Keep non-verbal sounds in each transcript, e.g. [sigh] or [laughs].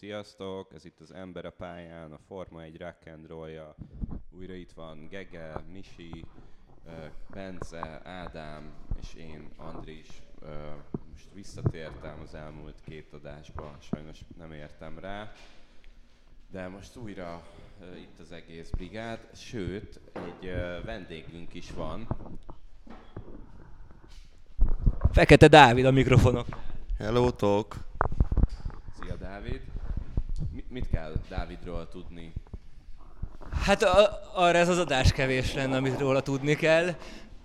Sziasztok! Ez itt az Ember a pályán, a Forma 1 rock and roll-ja. Újra itt van Gege, Misi, Bence, Ádám és én, Andris. Most visszatértem az elmúlt két adásba, sajnos nem értem rá. De most újra itt az egész brigád, sőt, egy vendégünk is van. Fekete Dávid a mikrofonok. Hello, talk. Szia Dávid! Mi- Mit kell Dávidról tudni? Hát a, arra ez az adás kevés lenne, amit róla tudni kell.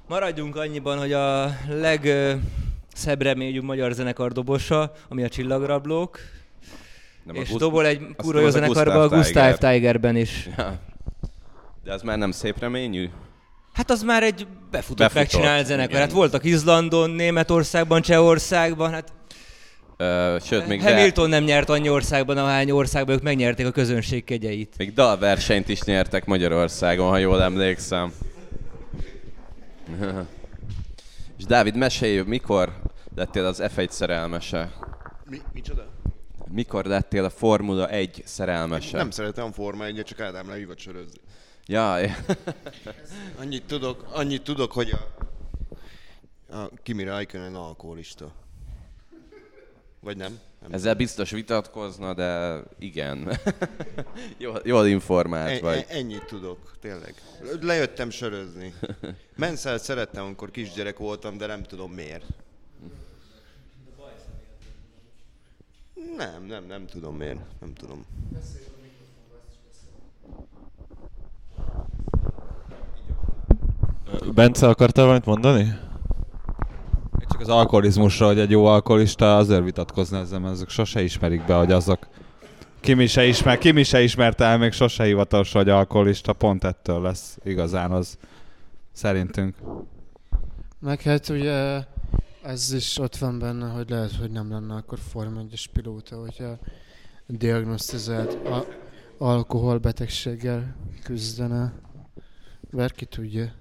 Maradjunk annyiban, hogy a legszebb reményű magyar zenekar dobosa, ami a Csillagrablók, Nem és Guszt- dobol egy kurva jó zenekarba a Gustav Gustav Tigerben is. Ja. De az már nem szép reményű? Hát az már egy Befutott, befutott megcsinált zenekar. igen. Hát voltak Izlandon, Németországban, Csehországban, hát Ö, sőt, még, Hamilton nem nyert annyi országban, ahány országban ők megnyerték a közönség kegyeit. még dalversenyt is nyertek Magyarországon, ha jól emlékszem. [laughs] És Dávid, mesélj, mikor lettél az F1 szerelmese? Mi, micsoda? Mikor lettél a Formula 1 szerelmese? Nem szeretem a Forma 1 csak Ádám lehívott sörözni. Jaj, Annyit tudok, annyit tudok, hogy a, a Kimi Räikkönen alkoholista. Vagy nem? nem ezzel biztos vitatkozna, de igen. [laughs] jól, jól informált E- vagy. e- ennyit tudok, tényleg. Lejöttem sörözni. Menszelt szerettem, amikor kisgyerek voltam, de nem tudom miért. Nem, nem, nem tudom miért. Nem tudom. Bence, akartál valamit mondani? Csak az alkoholizmusra, hogy egy jó alkoholista azért vitatkozna ezzel, mert azok sose ismerik be, hogy azok. Kimi se, ismer, Kimi se ismerte el még sose hivatalos, hogy alkoholista, pont ettől lesz igazán az szerintünk. Meg hát ugye ez is ott van benne, hogy lehet, hogy nem lenne akkor Forma 1-es pilóta, hogyha diagnosztizált a- alkoholbetegséggel küzdene. Bárki tudja.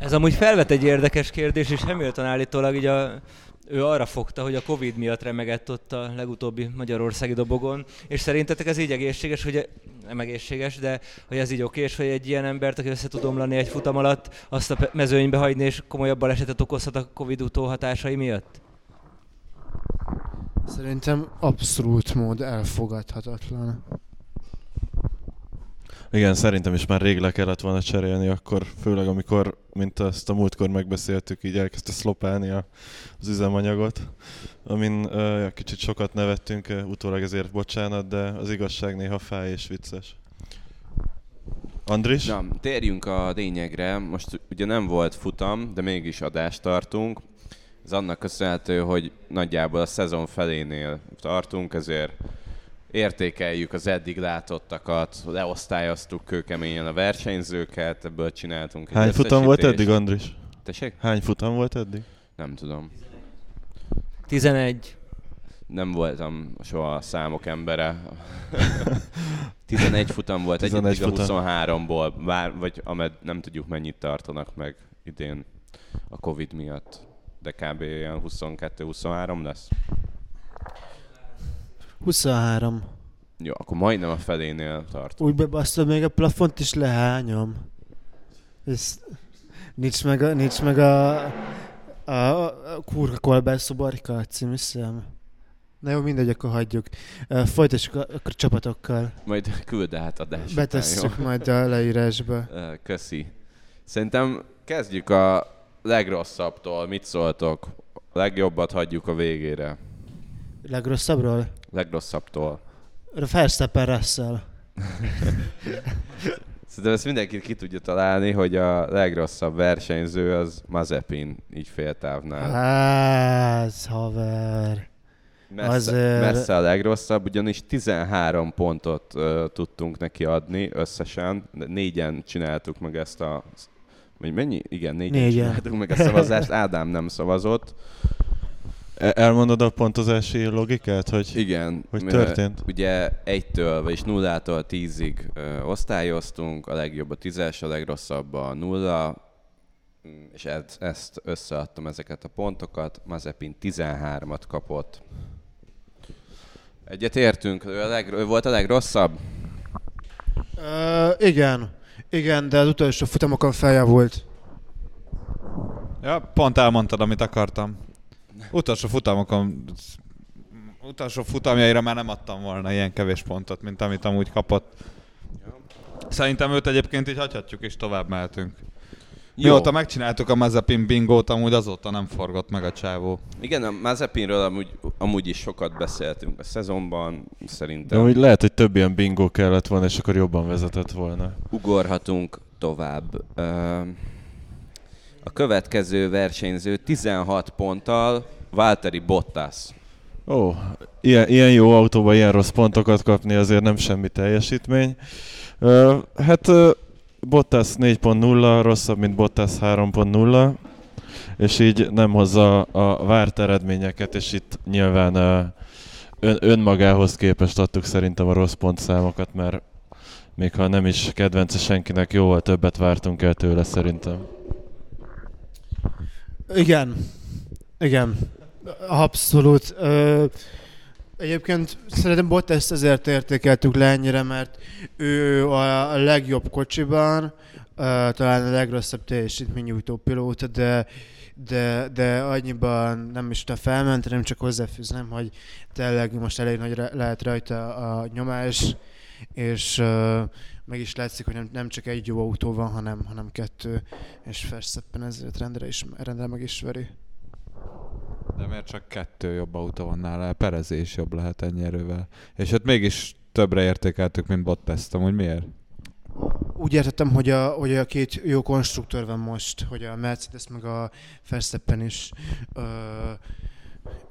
Ez amúgy felvet egy érdekes kérdés, és Hamilton állítólag így a, ő arra fogta, hogy a Covid miatt remegett ott a legutóbbi magyarországi dobogon, és szerintetek ez így egészséges, hogy nem egészséges, de hogy ez így oké, és hogy egy ilyen embert, aki össze tud omlani egy futam alatt, azt a mezőnybe hagyni, és komolyabb balesetet okozhat a Covid utóhatásai miatt? Szerintem abszolút mód elfogadhatatlan. Igen, szerintem is már rég le kellett volna cserélni, akkor főleg amikor, mint ezt a múltkor megbeszéltük, így elkezdte szlopálni az üzemanyagot, amin uh, kicsit sokat nevettünk, uh, utólag ezért bocsánat, de az igazság néha fáj és vicces. Andris? Na, térjünk a lényegre. Most ugye nem volt futam, de mégis adást tartunk. Ez annak köszönhető, hogy nagyjából a szezon felénél tartunk, ezért értékeljük az eddig látottakat, leosztályoztuk kőkeményen a versenyzőket, ebből csináltunk egy Hány futam volt eddig, Andris? Tessék? Hány futam volt eddig? Nem tudom. 11. Nem voltam soha a számok embere. [laughs] 11 futam volt 11 11 a futam. 23-ból, bár, vagy amed nem tudjuk mennyit tartanak meg idén a Covid miatt. De kb. ilyen 22-23 lesz. 23. Jó, akkor majdnem a felénél tartunk. Úgy bebasztod, még a plafont is lehányom. Ez... Nincs meg a, nincs meg a, a, a kurva kolbászobarikat című szem. Na jó, mindegy, akkor hagyjuk. Folytassuk a, akkor csapatokkal. Majd küld át után, Betesszük jó? majd a leírásba. Köszi. Szerintem kezdjük a legrosszabbtól. Mit szóltok? A legjobbat hagyjuk a végére. Legrosszabbról? Legrosszabbtól. Verstappen Russell. [laughs] Szerintem ezt mindenki ki tudja találni, hogy a legrosszabb versenyző az Mazepin, így féltávnál. Ez haver. Messze, azért- messze a legrosszabb, ugyanis 13 pontot uh, tudtunk neki adni összesen. Négyen csináltuk meg ezt a... Vagy mennyi? Igen, négyen, Négyen. csináltuk meg a szavazást. [laughs] Ádám nem szavazott. E- Elmondod a pontozási logikát, hogy Igen. Hogy történt? Ugye egytől, vagyis nullától tízig ö, osztályoztunk, a legjobb a tízes, a legrosszabb a nulla, Mm, és ezt, ezt összeadtam ezeket a pontokat. Mazepin 13-at kapott. Egyet értünk, ő, a leg, ő volt a legrosszabb? Uh, igen. Igen, de az utolsó futamokon feljavult. Ja, pont elmondtad, amit akartam. Utolsó futamokon, utolsó futamjaira már nem adtam volna ilyen kevés pontot, mint amit amúgy kapott. Szerintem őt egyébként így hagyhatjuk és tovább mehetünk. Mióta megcsináltuk a Mazepin bingót, amúgy azóta nem forgott meg a csávó. Igen, a Mazepinről amúgy, amúgy is sokat beszéltünk a szezonban, De szerintem úgy lehet, hogy több ilyen bingo kellett volna, és akkor jobban vezetett volna. ugorhatunk tovább. Ö, A következő versenyző 16 ponttal Valtteri Bottas. Ó, ilyen, ilyen jó autóba ilyen rossz pontokat kapni azért nem semmi teljesítmény. Uh, hát uh, Bottas 4.0 rosszabb, mint Bottas 3.0, és így nem hozza a várt eredményeket, és itt nyilván uh, ön, önmagához képest adtuk szerintem a rossz pontszámokat, mert még ha nem is kedvence senkinek, jóval többet vártunk el tőle szerintem. Igen. Igen. Abszolút. Ö, egyébként szerintem Bottas ezért értékeltük le ennyire, mert ő a, legjobb kocsiban, ö, talán a legrosszabb teljesítménynyújtó pilóta, de de, de annyiban nem is tudta felment, hanem csak hozzáfűzném, hogy tényleg most elég nagy re- lehet rajta a nyomás, és uh, meg is látszik, hogy nem, nem csak egy jó autó van, hanem, hanem kettő, és Verstappen ezért rendre, is, rendre meg is veri. De miért csak kettő jobb autó van nála? Perez is jobb lehet ennyi erővel. És ott mégis többre értékeltük, mint Bottas-t. Amúgy miért? Úgy értettem, hogy a, hogy a két jó konstruktőr van most, hogy a Mercedes meg a Verstappen is uh,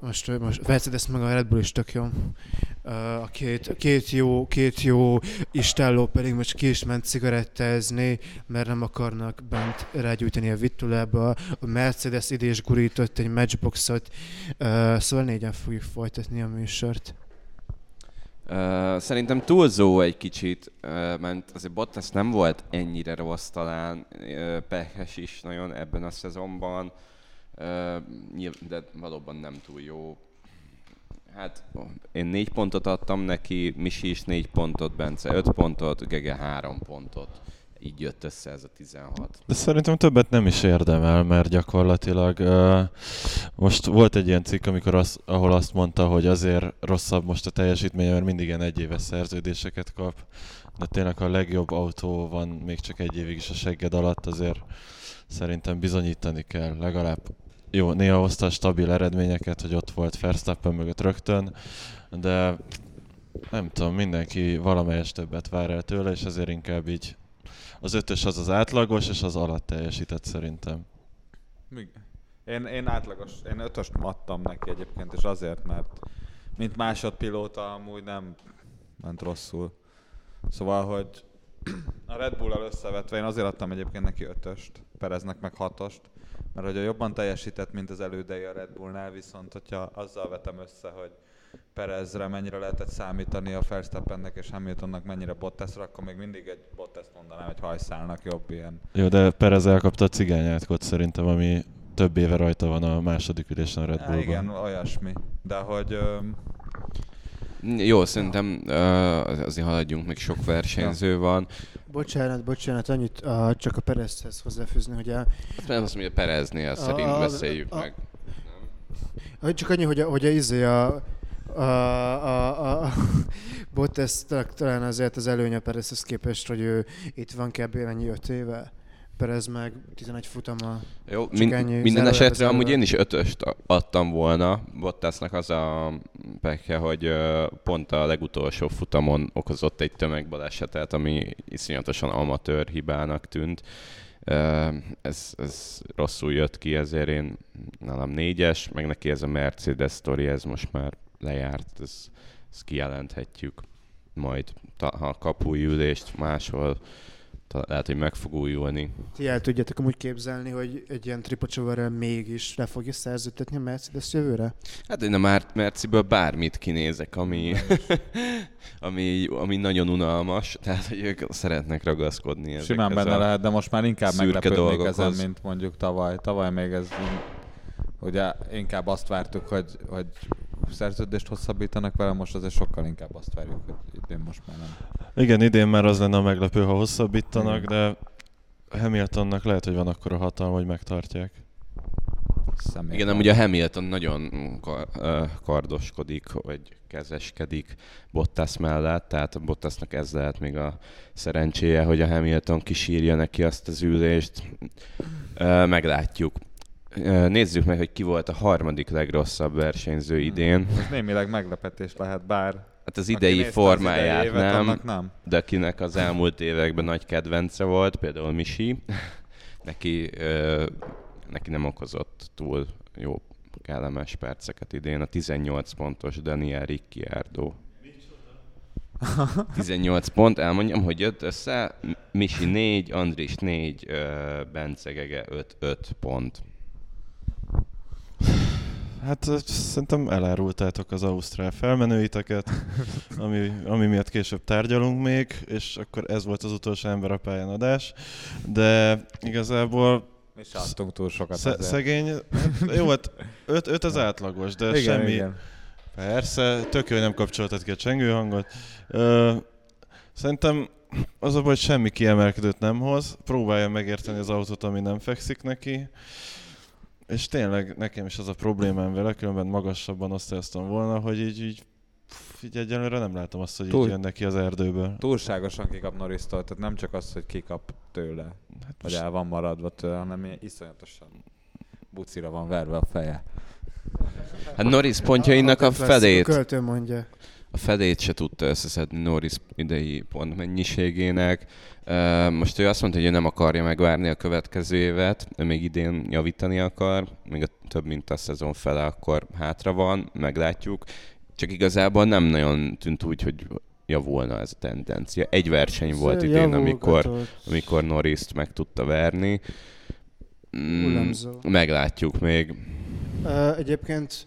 most, most Mercedes meg a Red Bull is tök jó. A két, két jó, két jó istálló pedig most ki is ment cigarettázni, mert nem akarnak bent rágyújtani a vittulába. A Mercedes ide is gurított egy matchboxot, szóval négyen fogjuk folytatni a műsort. Uh, szerintem túlzó egy kicsit, uh, mert azért Bottas nem volt ennyire rossz talán, pehes is nagyon ebben a szezonban, de valóban nem túl jó. Hát én négy pontot adtam neki, Misi is négy pontot, Bence öt pontot, Gege három pontot. Így jött össze ez a 16. De szerintem többet nem is érdemel, mert gyakorlatilag uh, most volt egy ilyen cikk, amikor az, ahol azt mondta, hogy azért rosszabb most a teljesítménye, mert mindig ilyen egyéves szerződéseket kap. De tényleg, a legjobb autó van még csak egy évig is a segged alatt, azért szerintem bizonyítani kell legalább jó, néha hozta stabil eredményeket, hogy ott volt Verstappen mögött rögtön, de nem tudom, mindenki valamelyes többet vár el tőle, és ezért inkább így az ötös az az átlagos, és az alatt teljesített szerintem. Én, én átlagos, én ötöst adtam neki egyébként, és azért, mert mint másodpilóta amúgy nem ment rosszul. Szóval, hogy [clears throat] a Red Bull-al összevetve én azért adtam egyébként neki ötöst, Pereznek meg hatost, mert hogy a jobban teljesített, mint az elődei a Red Bullnál, viszont hogyha azzal vetem össze, hogy Perezre mennyire lehetett számítani a Verstappennek és Hamiltonnak mennyire Bottasra, akkor még mindig egy Bottas mondanám, egy hajszálnak jobb ilyen. Jó, de Perez elkapta a cigányátkot szerintem, ami több éve rajta van a második ülésen a Red Bullban. igen, olyasmi. De hogy öm, Jó, szerintem uh, azért haladjunk, még sok versenyző van. Bocsánat, bocsánat, annyit uh, csak a Perezhez hozzáfűzni, hogy a, Nem azt mondja, Pereznél szerint A- a- beszéljük a- meg. hogy csak annyi, hogy a, hogy a, izé a, a, a, a, a Bottas talán azért az előnye Perezhez képest, hogy ő itt van kb. ennyi öt éve. Perez meg 11 futama. Jó, min- ennyi minden esetre amúgy zárva. én is ötöst adtam volna. Bottasnak az a pekje, hogy pont a legutolsó futamon okozott egy tömegbalesetet, ami iszonyatosan amatőr hibának tűnt. Ez, ez rosszul jött ki, ezért én nálam négyes, meg neki ez a Mercedes sztori, ez most már lejárt, ez, ezt kijelenthetjük majd, ha kap új ülést máshol, lehet, hogy meg fog újulni. Ti el tudjátok amúgy képzelni, hogy egy ilyen tripocsoverrel mégis le fogja szerződtetni a Mercedes jövőre? Hát én a Már- Merciből bármit kinézek, ami, [laughs] ami, ami nagyon unalmas, tehát hogy ők szeretnek ragaszkodni simán benne a... lehet, de most már inkább meglepődnék ezen, mint mondjuk tavaly. Tavaly még ez ugye inkább azt vártuk, hogy, hogy szerződést hosszabbítanak vele, most azért sokkal inkább azt várjuk, hogy idén most már nem. Igen, idén már az lenne a meglepő, ha hosszabbítanak, de Hamiltonnak lehet, hogy van akkor a hatalma, hogy megtartják. Személy. Igen, nem ugye Hamilton nagyon kardoskodik, vagy kezeskedik Bottas mellett, tehát a Bottasnak ez lehet még a szerencséje, hogy a Hamilton kisírja neki azt az ülést. Meglátjuk. Nézzük meg, hogy ki volt a harmadik legrosszabb versenyző idén. Ez némileg meglepetés lehet, bár Hát az idei nézte az formáját idei évet, nem, de akinek az elmúlt években nagy kedvence volt, például Misi, [laughs] neki, ö, neki nem okozott túl jó kellemes perceket idén. A 18 pontos Daniel Ricciardo. [laughs] 18 pont, elmondjam, hogy jött össze, Misi 4, Andris 4, ö, Bence Gege 5, 5 pont. Hát szerintem elárultátok az ausztrál felmenőiteket, [laughs] ami, ami miatt később tárgyalunk még, és akkor ez volt az utolsó ember a pályán adás, de igazából Mi se adtunk túl sokat sze- azért. szegény, hát jó, hát öt, öt az átlagos, de igen, semmi, Igen. Persze, tök jó, hogy nem kapcsoltad ki a csengőhangot. Ö, szerintem az a baj, hogy semmi kiemelkedőt nem hoz. Próbálja megérteni az autót, ami nem fekszik neki. És tényleg nekem is az a problémám vele, különben magasabban osztályoztam volna, hogy így, így, pff, így egyelőre nem látom azt, hogy Túl- így jön neki az erdőből. Túlságosan kikap Norris-tól, tehát nem csak az, hogy kikap tőle, Hát vagy most- el van maradva tőle, hanem ilyen iszonyatosan bucira van verve a feje. Hát Norris pontjainak a klasszikus felét költő mondja. A felét se tudta összeszedni Norris idei pont mennyiségének. Uh, Most ő azt mondta, hogy ő nem akarja megvárni a következő évet, ő még idén javítani akar, még a több mint a szezon fele akkor hátra van, meglátjuk. Csak igazából nem nagyon tűnt úgy, hogy javulna ez a tendencia. Egy verseny volt idén, amikor, amikor Norris-t meg tudta verni. Mm, meglátjuk még. Ö, Egyébként,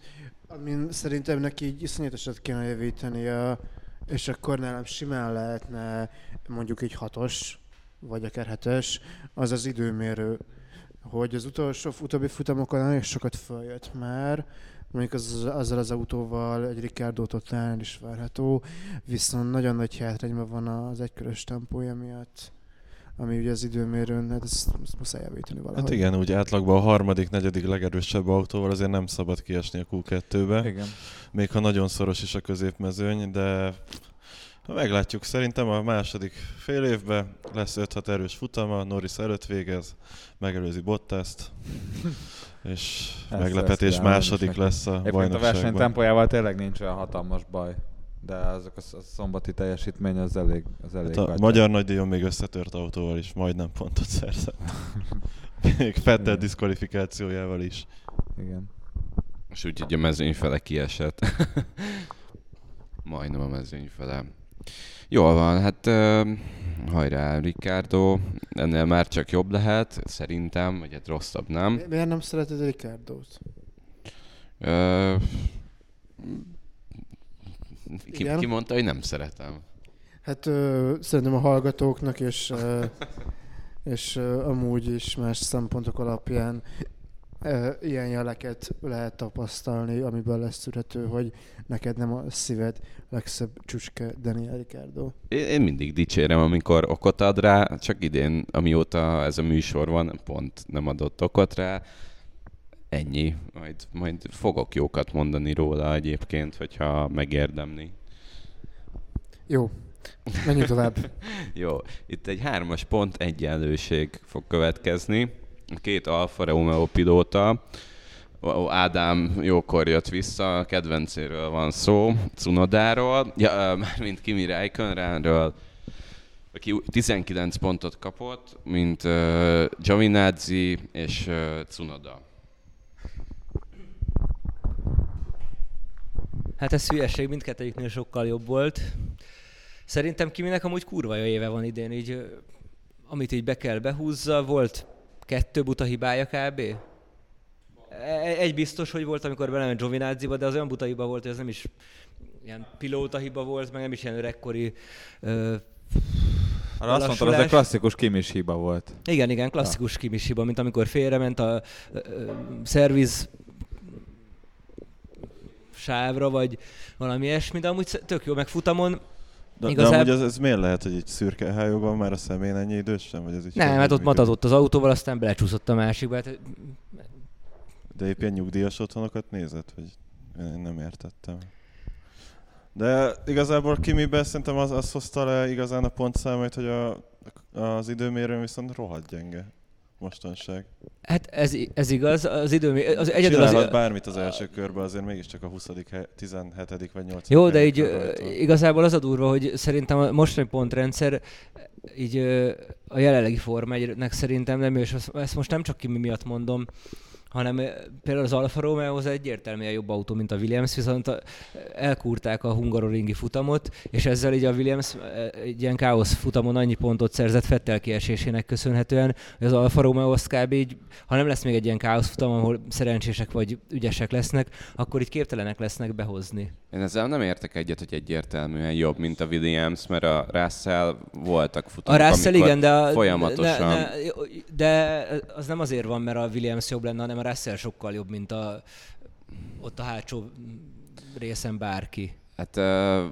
amin szerintem neki így iszonyatosat kéne javítania, és akkor nálam simán lehetne mondjuk egy hatos, vagy akár hetes, az az időmérő. Hogy az utolsó, utóbbi futamokon nagyon sokat följött már, mondjuk az, azzal az autóval egy Ricardo talán is várható, viszont nagyon nagy hátrányban van az egykörös tempója miatt, ami ugye az időmérőn, hát ezt, ezt muszáj javítani valahogy. Hát igen, úgy átlagban a harmadik, negyedik legerősebb autóval azért nem szabad kiesni a Q2-be. Igen. még ha nagyon szoros is a középmezőny, de meglátjuk. Szerintem a második fél évben lesz 5-6 erős futama, Norris előtt végez, megelőzi Bottaszt, [laughs] és Ezt- meglepetés ezt kívánom második lesz a Egyébként a verseny bajnokságban. tempójával tényleg nincs olyan hatalmas baj. De azok a a szombati teljesítmény az elég, az elég Hát a gatyá. magyar nagydíjon még összetört autóval is majdnem pontot szerzett. [laughs] még Fettel diszkvalifikációjával is. Igen. És úgy, hogy a mezőny fele kiesett. [laughs] Majdnem a mezőny fele. Jól van, hát uh, hajrá, Ricardo. Ennél már csak jobb lehet, szerintem, vagy hát rosszabb nem. Mi- Miért nem szereted a Ricardót? Uh, ki, Igen? ki mondta, hogy nem szeretem? Hát ö, szerintem a hallgatóknak és, ö, és ö, amúgy is más szempontok alapján ö, ilyen jeleket lehet tapasztalni, amiből lesz szűrhető, hogy neked nem a szíved legszebb csücske Daniel Ricardo. Én, én mindig dicsérem, amikor okot ad rá, csak idén, amióta ez a műsor van, pont nem adott okot rá. Ennyi. Majd, majd fogok jókat mondani róla egyébként, hogyha megérdemli. Jó, menjünk tovább. [laughs] Jó, itt egy hármas pont egyenlőség fog következni. A két Alfa Romeo pilóta, Ádám jókor jött vissza, a kedvencéről van szó, Cunodáról, ja, mármint Kimi Räikkönenről, aki 19 pontot kapott, mint uh, Giovinazzi és uh, Cunoda. Hát ez hülyeség, mindkettőjüknél sokkal jobb volt. Szerintem Kiminek amúgy kurva jó éve van idén, így amit így be kell behúzza, volt kettő buta hibája kb. E- Egy biztos, hogy volt, amikor belement Giovinazziba, de az olyan buta hiba volt, hogy ez nem is ilyen pilóta hiba volt, meg nem is ilyen öregkori ö, Arra azt mondtad, ez egy klasszikus kimis hiba volt. igen, igen, klasszikus kimis hiba, mint amikor félrement a ö, ö, szerviz sávra, vagy valami ilyesmi, de amúgy tök jó, meg futamon De, Igazából- de amúgy ez, ez miért lehet, hogy egy szürke hályog van már a szemén ennyi idős sem? Vagy ez így nem, hát ott matatott az autóval, aztán belecsúszott a másikba. Hát, De épp ilyen nyugdíjas otthonokat nézett, vagy én nem értettem. De igazából Kimiben szerintem az, az hozta le igazán a pontszámait, hogy a, az időmérőn viszont rohadt gyenge mostanság. hát ez, ez igaz, az idő, az egyedül Csinálhat az, bármit az első körben, azért mégiscsak a 20 hely, 17 vagy 8 Jó, de így igazából az a durva, hogy szerintem a mostani pontrendszer így a jelenlegi Forma 1-nek szerintem nem, és ezt most nem csak Kimi miatt mondom, hanem például az Alfa Romeo az egyértelműen jobb autó, mint a Williams, viszont a, elkúrták a hungaroringi futamot, és ezzel így a Williams egy ilyen káosz futamon annyi pontot szerzett Fettel kiesésének köszönhetően, hogy az Alfa Romeo azt kb. így, ha nem lesz még egy ilyen káosz futam, ahol szerencsések vagy ügyesek lesznek, akkor így képtelenek lesznek behozni. Én ezzel nem értek egyet, hogy egyértelműen jobb, mint a Williams, mert a Russell voltak A futamok, Russell amikor igen, de, a, folyamatosan... ne, ne, de az nem azért van, mert a Williams jobb lenne, hanem a Russell sokkal jobb, mint a, ott a hátsó részen bárki. Hát,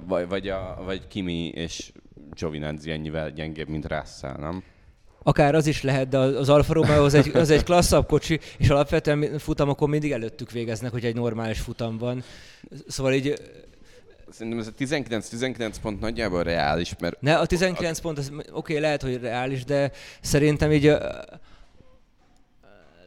vagy, vagy, a, vagy Kimi és Giovinazzi ennyivel gyengébb, mint Russell, nem? Akár az is lehet, de az Alfa Romeo az egy, az egy klasszabb kocsi, és alapvetően futamokon mindig előttük végeznek, hogy egy normális futam van. Szóval így, Szerintem ez a 19-19 pont nagyjából reális, mert ne, a 19 pont, az- oké, okay, lehet, hogy reális, de szerintem így...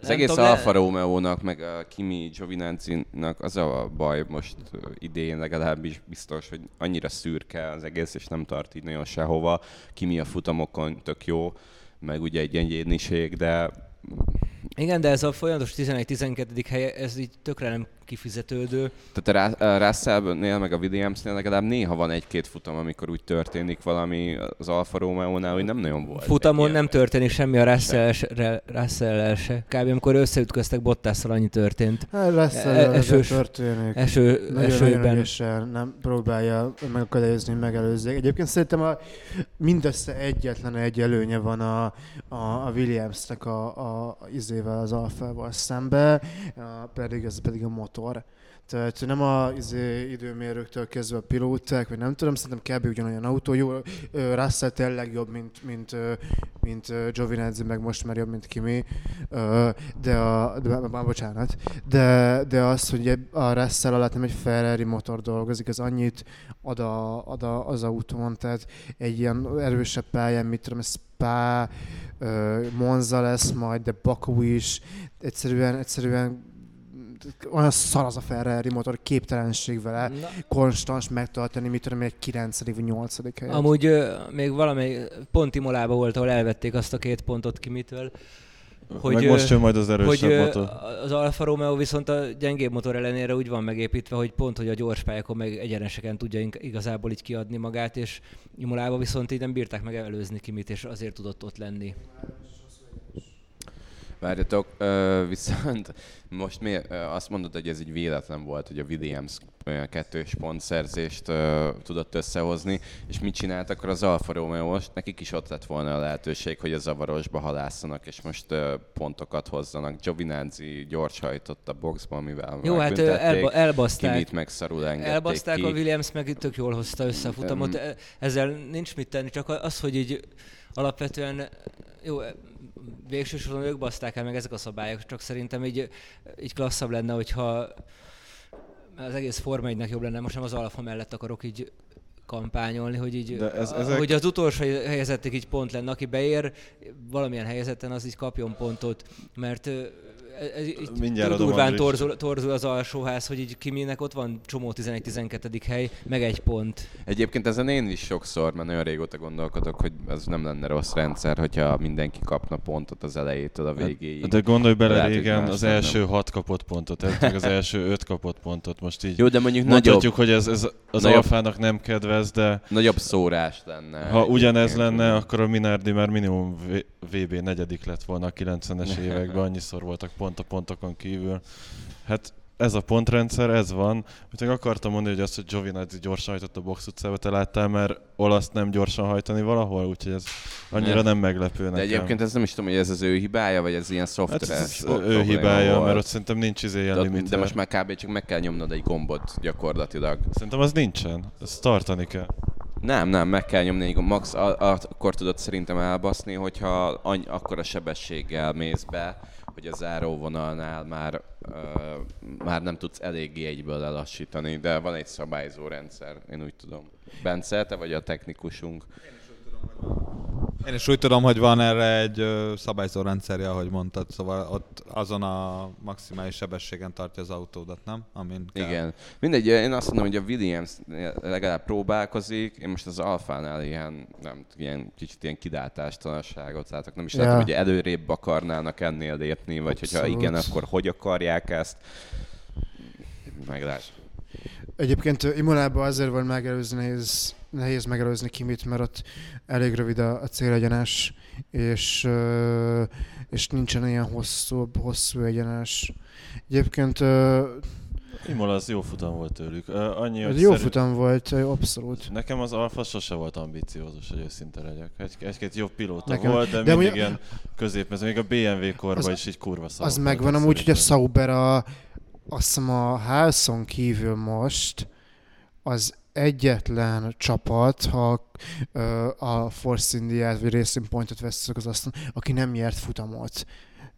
az nem egész tudom, le- Alfa Romeo-nak, meg a Kimi Giovinazzi-nak az a baj most idén legalábbis biztos, hogy annyira szürke az egész, és nem tart így nagyon sehova. Kimi a futamokon tök jó, meg ugye egy egyéniség, de Igen, de ez a folyamatos 11-12. hely, ez így tökre nem kifizetődő. Tehát a Russellnél, meg a Williamsnél legalább néha van egy-két futam, amikor úgy történik valami az Alfa Romeo-nál, hogy nem nagyon volt. Futamon nem történik semmi a Russell-el Russell se. Kb. amikor összeütköztek Bottásszal annyi történt. Hát lesz E- e- esős- történik. Eső, Nagyon-nagyon esőben. ügyesen nem próbálja megakadályozni, megelőzzék. Egyébként szerintem a, mindössze egyetlen egy előnye van a, a, a Williamsnek a, a, a izével, az Alfával szembe, pedig ez pedig a motor. Tehát nem a izé, időmérőktől kezdve a pilóták, vagy nem tudom, szerintem kb. ugyanolyan autó. Jó, Russell tényleg jobb, mint, mint, mint Giovinazzi, meg most már jobb, mint Kimi. De a, de, már bocsánat. De, de az, hogy a Russell alatt nem egy Ferrari motor dolgozik, az annyit ad, a, ad a, az autón, tehát egy ilyen erősebb pályán, mit tudom, Spa, Monza lesz majd, de Baku is, egyszerűen, egyszerűen olyan szar az a Ferrari motor, képtelenség vele, Na, konstans megtartani, mit tudom, egy 9. vagy 8. helyet. amúgy ö, még valamely pont Imolában volt, ahol elvették azt a két pontot Kimitől, Hogy, hogy, Meg most jön majd az hogy erősebb ö, motor. az Alfa Romeo viszont a gyengébb motor ellenére úgy van megépítve, hogy pont, hogy a gyors pályákon meg egyeneseken tudja igazából így kiadni magát, és Imolában viszont így nem bírták meg előzni Kimit, és azért tudott ott lenni. Várjatok, [laughs] viszont most mi, azt mondod, hogy ez egy véletlen volt, hogy a Williams kettős pontszerzést tudott összehozni, és mit csinált akkor az Alfa Romeo most? Nekik is ott lett volna a lehetőség, hogy a zavarosba halászanak, és most pontokat hozzanak. Giovinazzi gyors hajtott a boxba, mivel Jó, hát elba, elbaszták. Kimit meg szarul Elbaszták ki. a Williams, meg tök jól hozta össze a futamot. Ezzel nincs mit tenni, csak az, hogy így alapvetően jó, végső soron ők baszták el meg ezek a szabályok, csak szerintem így, így klasszabb lenne, hogyha az egész Forma 1 jobb lenne, most nem az Alfa mellett akarok így kampányolni, hogy így, De ez- ezek- hogy az utolsó helyezettek így pont lenne, aki beér valamilyen helyzeten, az így kapjon pontot, mert ez, ez így Mindjárt durván torzul, torzul az alsóház, hogy így Kiminek ott van csomó 11-12. hely, meg egy pont. Egyébként ezen én is sokszor, mert nagyon régóta gondolkodok, hogy ez nem lenne rossz rendszer, hogyha mindenki kapna pontot az elejétől a végéig. De gondolj bele Lehet, régen, az első hat kapott pontot, ez meg az első öt kapott pontot. Most így Jó, de mondjuk nagyobb, mondhatjuk, hogy ez, ez az nagyobb- alfának nem kedvez, de nagyobb szórás lenne. ha ugyanez lenne, akkor a Minardi már minimum VB negyedik lett volna a 90-es években, annyiszor voltak pont a pontokon kívül. Hát ez a pontrendszer, ez van. Úgyhogy akartam mondani, hogy azt, hogy Giovinazzi gyorsan hajtott a box utcába, te láttál már olaszt nem gyorsan hajtani valahol, úgyhogy ez annyira Nem. nem meglepő De nekem. egyébként ez nem is tudom, hogy ez az ő hibája, vagy ez ilyen hát szoftveres ez pro- ő hibája, volt. mert ott szerintem nincs izé ilyen de, de most már kb. csak meg kell nyomnod egy gombot gyakorlatilag. Szerintem az nincsen. Ezt tartani kell. Nem, nem, meg kell nyomni egy. Max a, a, akkor tudod szerintem elbaszni, hogyha any, akkora sebességgel mész be, hogy a záróvonalnál már, uh, már nem tudsz eléggé egyből lelassítani, de van egy szabályzó rendszer, én úgy tudom. Bence, te vagy a technikusunk. Én is úgy tudom, hogy van erre egy szabályzó rendszerje, ahogy mondtad, szóval ott azon a maximális sebességen tartja az autódat, nem? Amin kell. Igen. Mindegy, én azt mondom, hogy a Williams legalább próbálkozik, én most az Alfánál ilyen, nem, ilyen kicsit ilyen kidátástalanságot látok. Nem is Ja. látom, hogy előrébb akarnának ennél lépni, vagy hogyha Abszolút. igen, akkor hogy akarják ezt. Meglát. Egyébként Imolában azért volt megelőzni, nehéz, nehéz megelőzni Kimit, mert ott elég rövid a, a célegyenes, és, és nincsen ilyen hosszú, hosszú egyenes. Egyébként Imola az jó futam volt tőlük. Annyi, hogy jó szerint- futam volt, abszolút. Nekem az Alfa sose volt ambiciózus, hogy őszinte legyek. Egy, egy-két jobb pilóta Nekem- volt, de, de mindig ilyen középmező. Még a BMW korban Az- is így kurva szar. Az megvan amúgy, hogy a. Sauber a, azt hiszem a Halson kívül most az egyetlen csapat, ha ö, a Force India-t vagy Racing Point-ot veszük az asztalon, aki nem nyert futamot.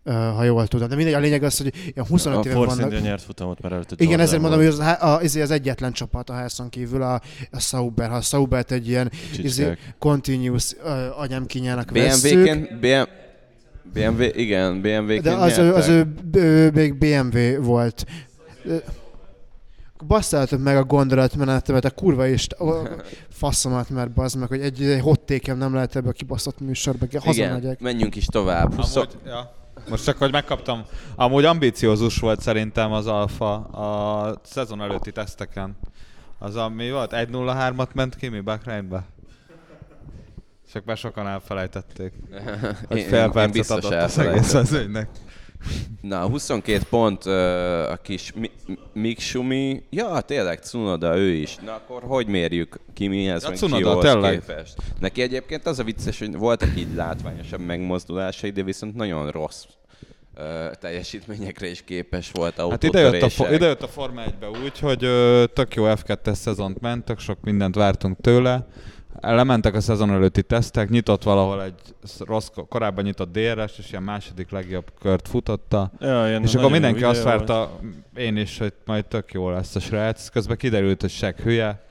Ha jól tudom. De mindegy, a lényeg az, hogy ilyen 25 a éve vannak. India nyert futamot, mert előtte Igen, ezért mondom, volt. hogy az, a, az, az egyetlen csapat a Halson kívül a, a Sauber. Ha a Saubert egy ilyen izé, Csicskák. continuous uh, agyamkinyának vesszük, BMW-ként, BM, BMW, igen, BMW-ként De az ő, nyertek. az ő, ő még BMW volt. Ö, Basszáltatok meg a gondolatmenetemet, a kurva is a faszomat, mert bazd meg, hogy egy, egy hottékem nem lehet ebbe a kibaszott műsorba, Igen, hazamegyek. menjünk is tovább. 20, Amúgy, ja. Most csak, hogy megkaptam. Amúgy ambiciózus volt szerintem az Alfa a szezon előtti teszteken. Az ami volt? 1-0-3-at ment ki mi Bakreinbe? Csak már sokan elfelejtették. [laughs] Hogy Én- fél percet adott az egész az ügynek. Na, 22 pont ö, a kis Mi- Mik Sumi. Ja, tényleg, Cunoda, ő is. Na akkor hogy mérjük Kimihez, Ja, meg Csióhoz tényleg. képest? Neki egyébként az a vicces, hogy voltak így látványosabb megmozdulásai, de viszont nagyon rossz ö, teljesítményekre is képes volt Hát ide jött, a, fo- ide jött a Forma 1-be úgy, hogy ö, tök jó F2-es szezont ment, tök sok mindent vártunk tőle. Lementek a szezon előtti tesztek, nyitott valahol egy sz- rossz, korábban nyitott DRS, és ilyen második legjobb kört futotta. Ja, És akkor mindenki azt várta, én is, hogy majd tök jó lesz a srác. Közben kiderült, hogy seg hülye,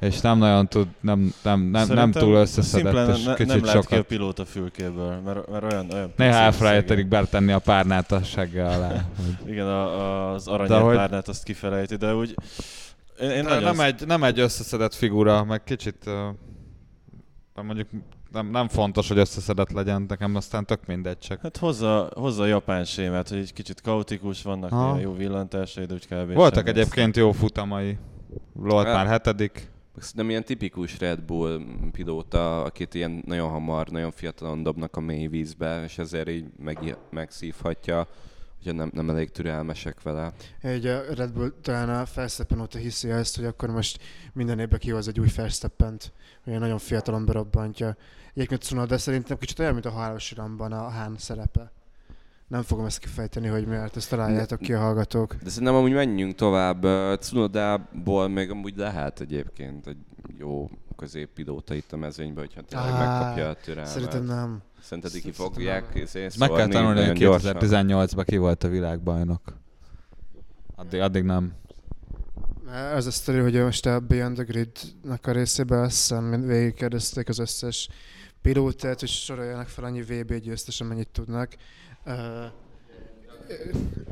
és nem nagyon tud, nem, nem, nem, nem Szerintem túl összeszedett, és ne, kicsit nem lát ki a sokat. pilóta fülkéből, mert, mert olyan, olyan Néha elfelejtelik betenni a párnát a segge alá. Igen, a, a, az De aranyért hogy- párnát azt kifelejti, de úgy... Én, én nem, egy, nem egy összeszedett figura, meg kicsit uh, mondjuk nem, nem fontos, hogy összeszedett legyen, nekem aztán tök mindegy, csak Hát hozza, hozza a japán sémát, hogy egy kicsit kaotikus, vannak ilyen jó villantásai, de úgy kb. voltak egyébként jó futamai. Volt Ja. már hetedik. Szerintem ilyen tipikus Red Bull pilóta, akit ilyen nagyon hamar, nagyon fiatalon dobnak a mély vízbe, és ezért így meg, megszívhatja, hogyha nem, nem elég türelmesek vele. Egy a Red Bull talán a Verstappen óta hiszi ezt, hogy akkor most minden évben kihoz egy új Verstappent, hogy nagyon fiatalon berobbantja. Egyébként Tsunoda szerintem kicsit olyan, mint a halálos iramban a Hán szerepe. Nem fogom ezt kifejteni, hogy miért, ezt találjátok ki a hallgatók. De szerintem amúgy menjünk tovább. Cunodából még amúgy lehet egyébként egy jó középpilóta itt a mezőnyben, hogyha tényleg Á, megkapja a türelmet. Szerintem nem. Szerinted ki Szerintem fogják nem. izé meg kell szórni tanulni, hogy nagyon gyorsan? 2018-ban ki volt a világbajnok. Addig, addig nem. Ez a sztori, hogy most a Beyond the Grid-nak a részében azt hiszem végigkérdezték az összes pilótát, hogy soroljanak fel annyi VB győztes, amennyit tudnak.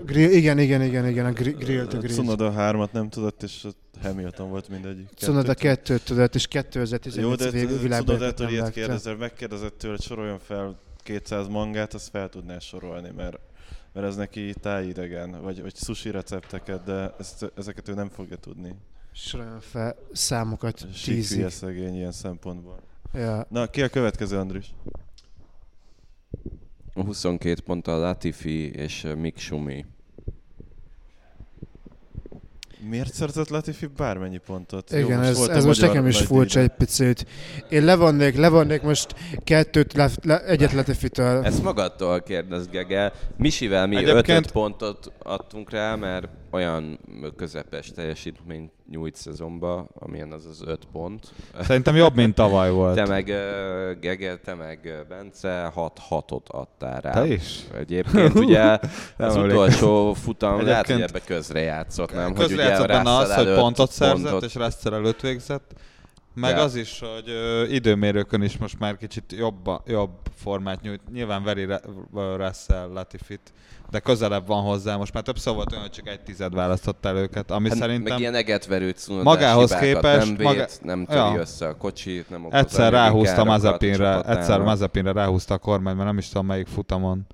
Grill, igen, igen, igen, igen, a grill, grill to grill. Cunoda hármat nem tudott, és Hamilton volt mindegyik. Cunoda Kettőt. kettőt tudott, és Jó, 2018 de vég- világban Cunodától ilyet kérdezel, megkérdezett tőle, hogy soroljon fel 200 mangát, azt fel tudná sorolni, mert, mert ez neki tájidegen, vagy, vagy sushi recepteket, de ezt, ezeket ő nem fogja tudni. Soroljon fel számokat Sík tízig. hülye szegény ilyen szempontból. Ja. Na, ki a következő, Andris? A 22 ponttal Latifi és Mick Schumi. Miért szerzett Latifi bármennyi pontot? Igen, most ez, volt ez most nekem is furcsa egy picit. Én levonnék, levonnék most kettőt, le, le, egyet Latifitől. Ezt magadtól kérdezd, Gege. Misivel mi Egyébként- 5 pontot adtunk rá, mert olyan közepes teljesítményt nyújt szezonba, amilyen az az 5 pont. Szerintem jobb, mint tavaly [laughs] volt. Te meg ö, Gege, te meg Bence 6-6-ot adtál rá. Te is? Egyébként ugye az utolsó futam lehet, hogy ebbe közrejátszott, nem? Közrejátszott benne az, hogy pontot szerzett, pontot- és Russell előtt végzett. Meg De- az is, hogy ö, időmérőkön is most már kicsit jobb, jobb formát nyújt. Nyilván veri Russell Latifit, de közelebb van hozzá. Most már többször volt olyan, hogy csak egy tized választott el őket, ami Hát szerintem Meg ilyen egetverő Magához hibákat képest- nem véd, maga- nem töri Ja. össze a kocsit, nem okoz egyszer ráhúzta Mazepinre, egyszer Mazepinre ráhúzta a kormány, mert nem is tudom melyik futamon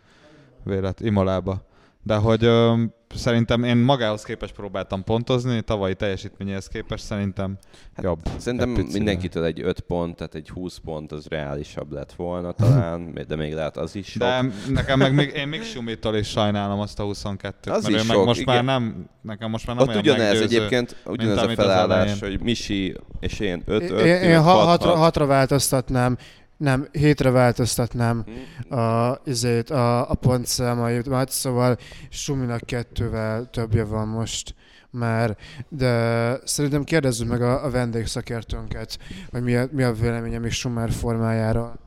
vélet, Imolába. De hogy ö, szerintem én magához képest próbáltam pontozni, tavalyi teljesítményéhez képest szerintem Hát jobb. Szerintem Egy mindenkitől egy 5 pont, tehát egy 20 pont az reálisabb lett volna talán, de még lehet az is sok. De nekem meg még, én még Sumitól is sajnálom azt a 22-t, Az mert is ő meg sok, most már igen. nem, nekem most már nem Ott olyan ugyanez meggyőző. egyébként, ugyanez a felállás, hogy Misi és én 5 Én, 5 én, én ha, hatra, hatra változtatnám, nem, hétre változtatnám a, izét, a, a pontszámaimat, szóval Suminak kettővel többje van most már, de szerintem kérdezzük meg a, a vendégszakértőnket, hogy mi a, mi a véleménye még Schumer formájára.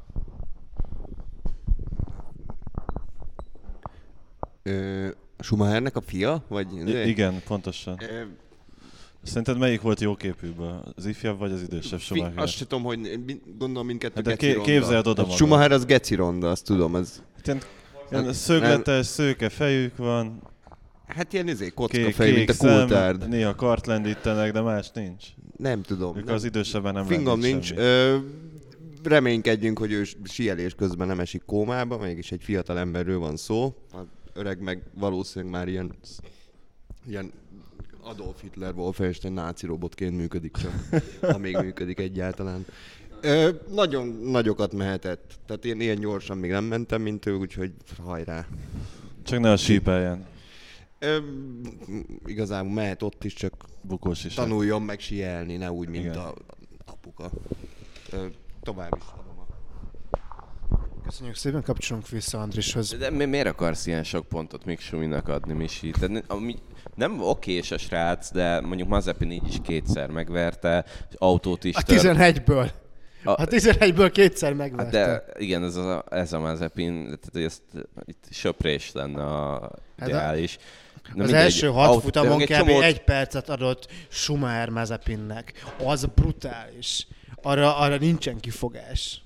Ö, Schumachernek a fia? Vagy I- igen, pontosan. Ö, Szerinted melyik volt jó képűből? Az ifjabb vagy az idősebb fi, Schumacher? azt sem tudom, hogy mind- gondolom mindkettő Hát de geci ké- ronda. képzeld oda Hát magad. Schumacher az geci ronda, azt tudom. Ez, Hát ilyen, Nem- ilyen szögletes, szőke fejük van, hát ilyen izé, kocka kék, fej, mint a szem, kultárd. néha kart lendítenek, de más nincs. Nem tudom. Ők nem. az idősebben nem Fingom nincs. Ö, reménykedjünk, hogy ő sielés közben nem esik kómába, mégis egy fiatal emberről van szó. A öreg meg valószínűleg már ilyen, ilyen Adolf Hitler Wolfenstein náci robotként működik csak, ha még működik egyáltalán. Ö, nagyon nagyokat mehetett. Tehát én ilyen gyorsan még nem mentem, mint ő, úgyhogy hajrá. Csak ne a sípeljen. Ö, igazából mehet ott is, csak Bukós is. tanuljon meg sielni, ne úgy, mint Igen. a apuka. Ö, tovább is adom a Köszönjük szépen, kapcsolunk vissza Andrishoz. De mi, miért akarsz ilyen sok pontot még Suminak adni, Misi? Tehát ami, nem okés a srác, de mondjuk Mazepin így is kétszer megverte, autót is A tör- 11-ből. A- A 11-ből kétszer Hát megverte. de igen, ez a, ez a Mazepin, tehát hogy ezt, itt söprés lenne a Hát ideális. Na az első hat aut- futamon kb. csomót- egy percet adott Schumacher Mazepinnek. Az brutális. Arra, arra nincsen kifogás.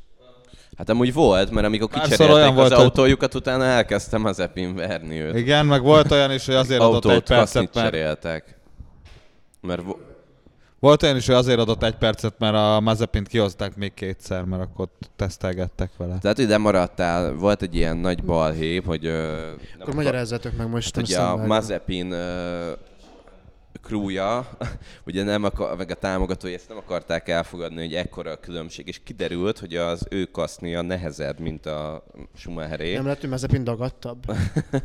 Hát amúgy volt, mert amikor kicserélték olyan az volt, hogy- autójukat, utána elkezdtem Mazepin verni őt. Igen, meg volt olyan is, hogy azért adott egy percet, mert cseréltek. Mert vo- Volt olyan is, hogy azért adott egy percet, mert a Mazepint kihozták még kétszer, mert akkor tesztelgettek vele. tehát ide maradtál, volt egy ilyen nagy balhép, hogy... Akkor magyarázzatok meg most. Hát ugye a. Mazepin crewja, [laughs] ugye nem akar, meg a támogatói ezt nem akarták elfogadni, hogy ekkora a különbség, és kiderült, hogy az ő kasznia nehezebb, mint a Schumacheré, Nem lett, hogy Mazepin dagadtabb?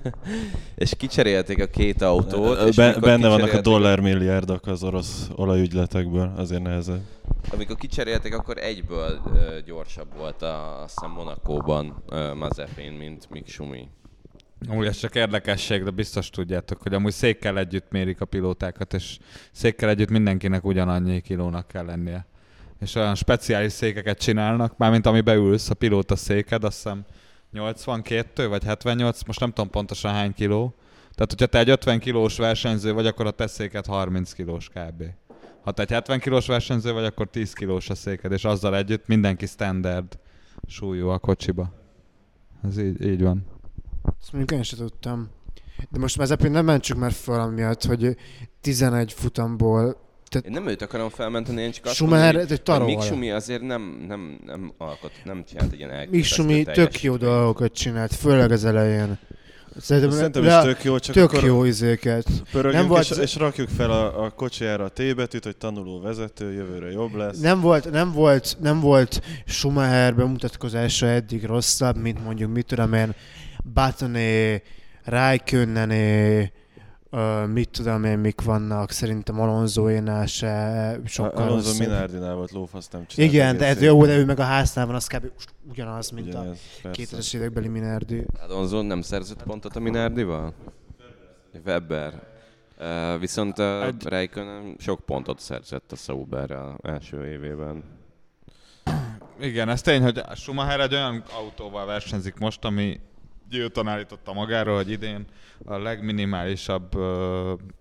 [laughs] és kicserélték a két autót, és Be, benne vannak a dollármilliárdok az orosz olajügyletekből, azért nehezebb. Amikor kicserélték, akkor egyből gyorsabb volt a, azt hiszem Monakóban Mazepin, mint Mick Schumi. Amúgy ez csak érdekesség, de biztos tudjátok, hogy amúgy székkel együtt mérik a pilótákat, és székkel együtt mindenkinek ugyanannyi kilónak kell lennie. És olyan speciális székeket csinálnak, mármint ami beülsz, a pilóta széked, azt hiszem 82 vagy 78, most nem tudom pontosan hány kiló. Tehát, hogyha te egy 50 kilós versenyző vagy, akkor a te széked 30 kilós kb. Ha te egy 70 kilós versenyző vagy, akkor 10 kilós a széked, és azzal együtt mindenki standard súlyú a kocsiba. Ez így, így van. Ezt mondjuk én sem tudtam. De most Mazepin nem mentsük már fel amiatt, hogy 11 futamból Én nem őt akarom felmenteni, én csak azt Schumacher, mondom, hogy. Mick Schumi azért nem, nem, nem alkot, nem csinált egy ilyen Mick elképesztő Schumi tök jó dolgokat csinált, főleg az elején. Szerintem, Szerintem le- is tök jó, csak tök jó izéket. pörögjünk Nem volt- és, és rakjuk fel a, a kocsijára a T betűt, hogy tanuló vezető, jövőre jobb lesz. Nem volt, nem volt, nem volt Schumacher bemutatkozása eddig rosszabb, mint mondjuk mit tudom én, Batoné, Raikkonené, Ö, mit tudom én, mik vannak, szerintem Alonsoénál se sokkal Alonso rosszabb. Minardinál volt lófasz, nem csinált. Igen, de egész ez jó, de ő meg a háznál van, az kb. ugyanaz, mint a Ugyanez, persze. 2000-es évekbeli Minardi. Alonso nem szerzett pontot a Minardival? Weber. Uh, viszont uh, Egy- Räikkönen sok pontot szerzett a Sauberrel első évében. Igen, ez tény, hogy Schumacher egy olyan autóval versenyzik most, ami nyíltan állította magáról, hogy idén a legminimálisabb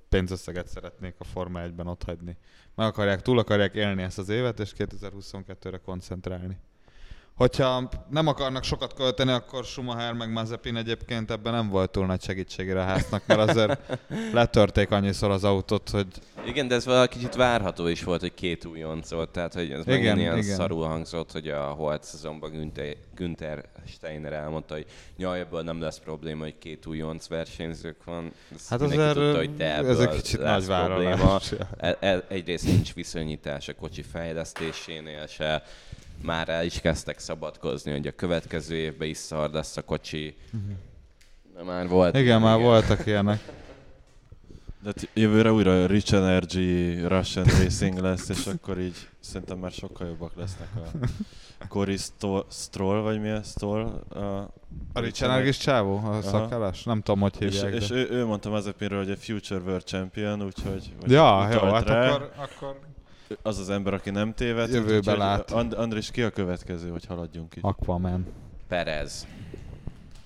pénzösszeget szeretnék a Forma 1-ben otthagyni. Meg akarják, túl akarják élni ezt az évet, és 2022-re koncentrálni. Hogyha nem akarnak sokat költeni, akkor Schumacher meg Mazepin egyébként ebben nem volt túl nagy segítségére a háznak, mert azért [laughs] letörték annyiszor az autót, hogy Igen, de ez valahogy kicsit várható is volt, hogy két újonc volt, tehát hogy ez Igen, igen, ilyen igen. szarul hangzott, hogy a holt szezonban Günther, Günther Steiner elmondta, hogy nyaj, ebből nem lesz probléma, hogy két újonc versenyzők van. Ezt hát azért tudta, hogy de ez egy kicsit nagy probléma. E- e- egyrészt nincs viszonyítás a kocsi fejlesztésénél se, már el is kezdtek szabadkozni, hogy a következő évben is szar lesz a kocsi. De már volt. Igen, ilyen, már voltak ilyenek. De jövőre újra Rich Energy Russian Racing lesz, és akkor így szerintem már sokkal jobbak lesznek a Cory Stroll, vagy mi ez? Stroll? A, A Rich Energis csávó, a Aha. szakállas? Nem tudom, hogy és, hívják. és de... ő, ő mondta Mazepinről, hogy a Future World Champion, úgyhogy Ja, jó, hát rá. akkor, akkor az az ember, aki nem téved. Jövőbe úgyhogy lát. And- Andris, ki a következő, hogy haladjunk így? Aquaman. Perez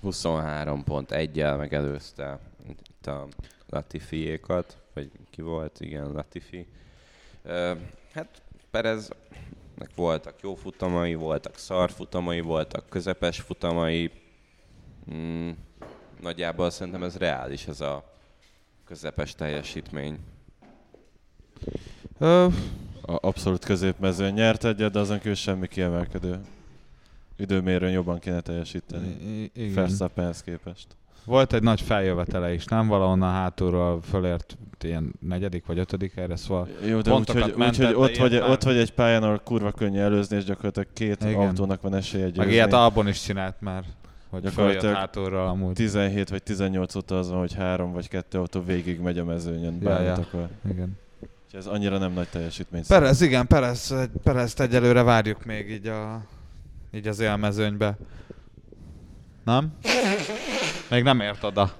23 pont egyel megelőzte itt a Latifiékat, vagy ki volt, igen, Latifi. Hát Pereznek voltak jó futamai, voltak szar futamai, voltak közepes futamai. Mm, nagyjából szerintem ez reális, ez a közepes teljesítmény. Ö, A abszolút középmezőn nyert egyet, de azon kívül semmi kiemelkedő. Időmérőn jobban kéne teljesíteni. Verstappenhez képest. Volt egy nagy feljövetele is, nem? Valahonnan hátulról fölért ilyen negyedik vagy ötödik erre, szóval Jó, de úgyhogy mentett, úgy, de ott, vagy, már- ott vagy egy pályán, ahol kurva könnyű előzni, és gyakorlatilag két Igen. autónak van esélye meg győzni. ilyet Albon is csinált már, hogy följött hátulról amúgy. 17 vagy 18 óta az van, hogy három vagy kettő autó végig megy a mezőnyön, Ja, bármit ja. akar. Igen. Úgyhogy ez annyira nem nagy teljesítmény. Perez, igen, Perez, Perezt egyelőre várjuk még így, a, így az élmezőnybe. Nem? Még nem ért oda.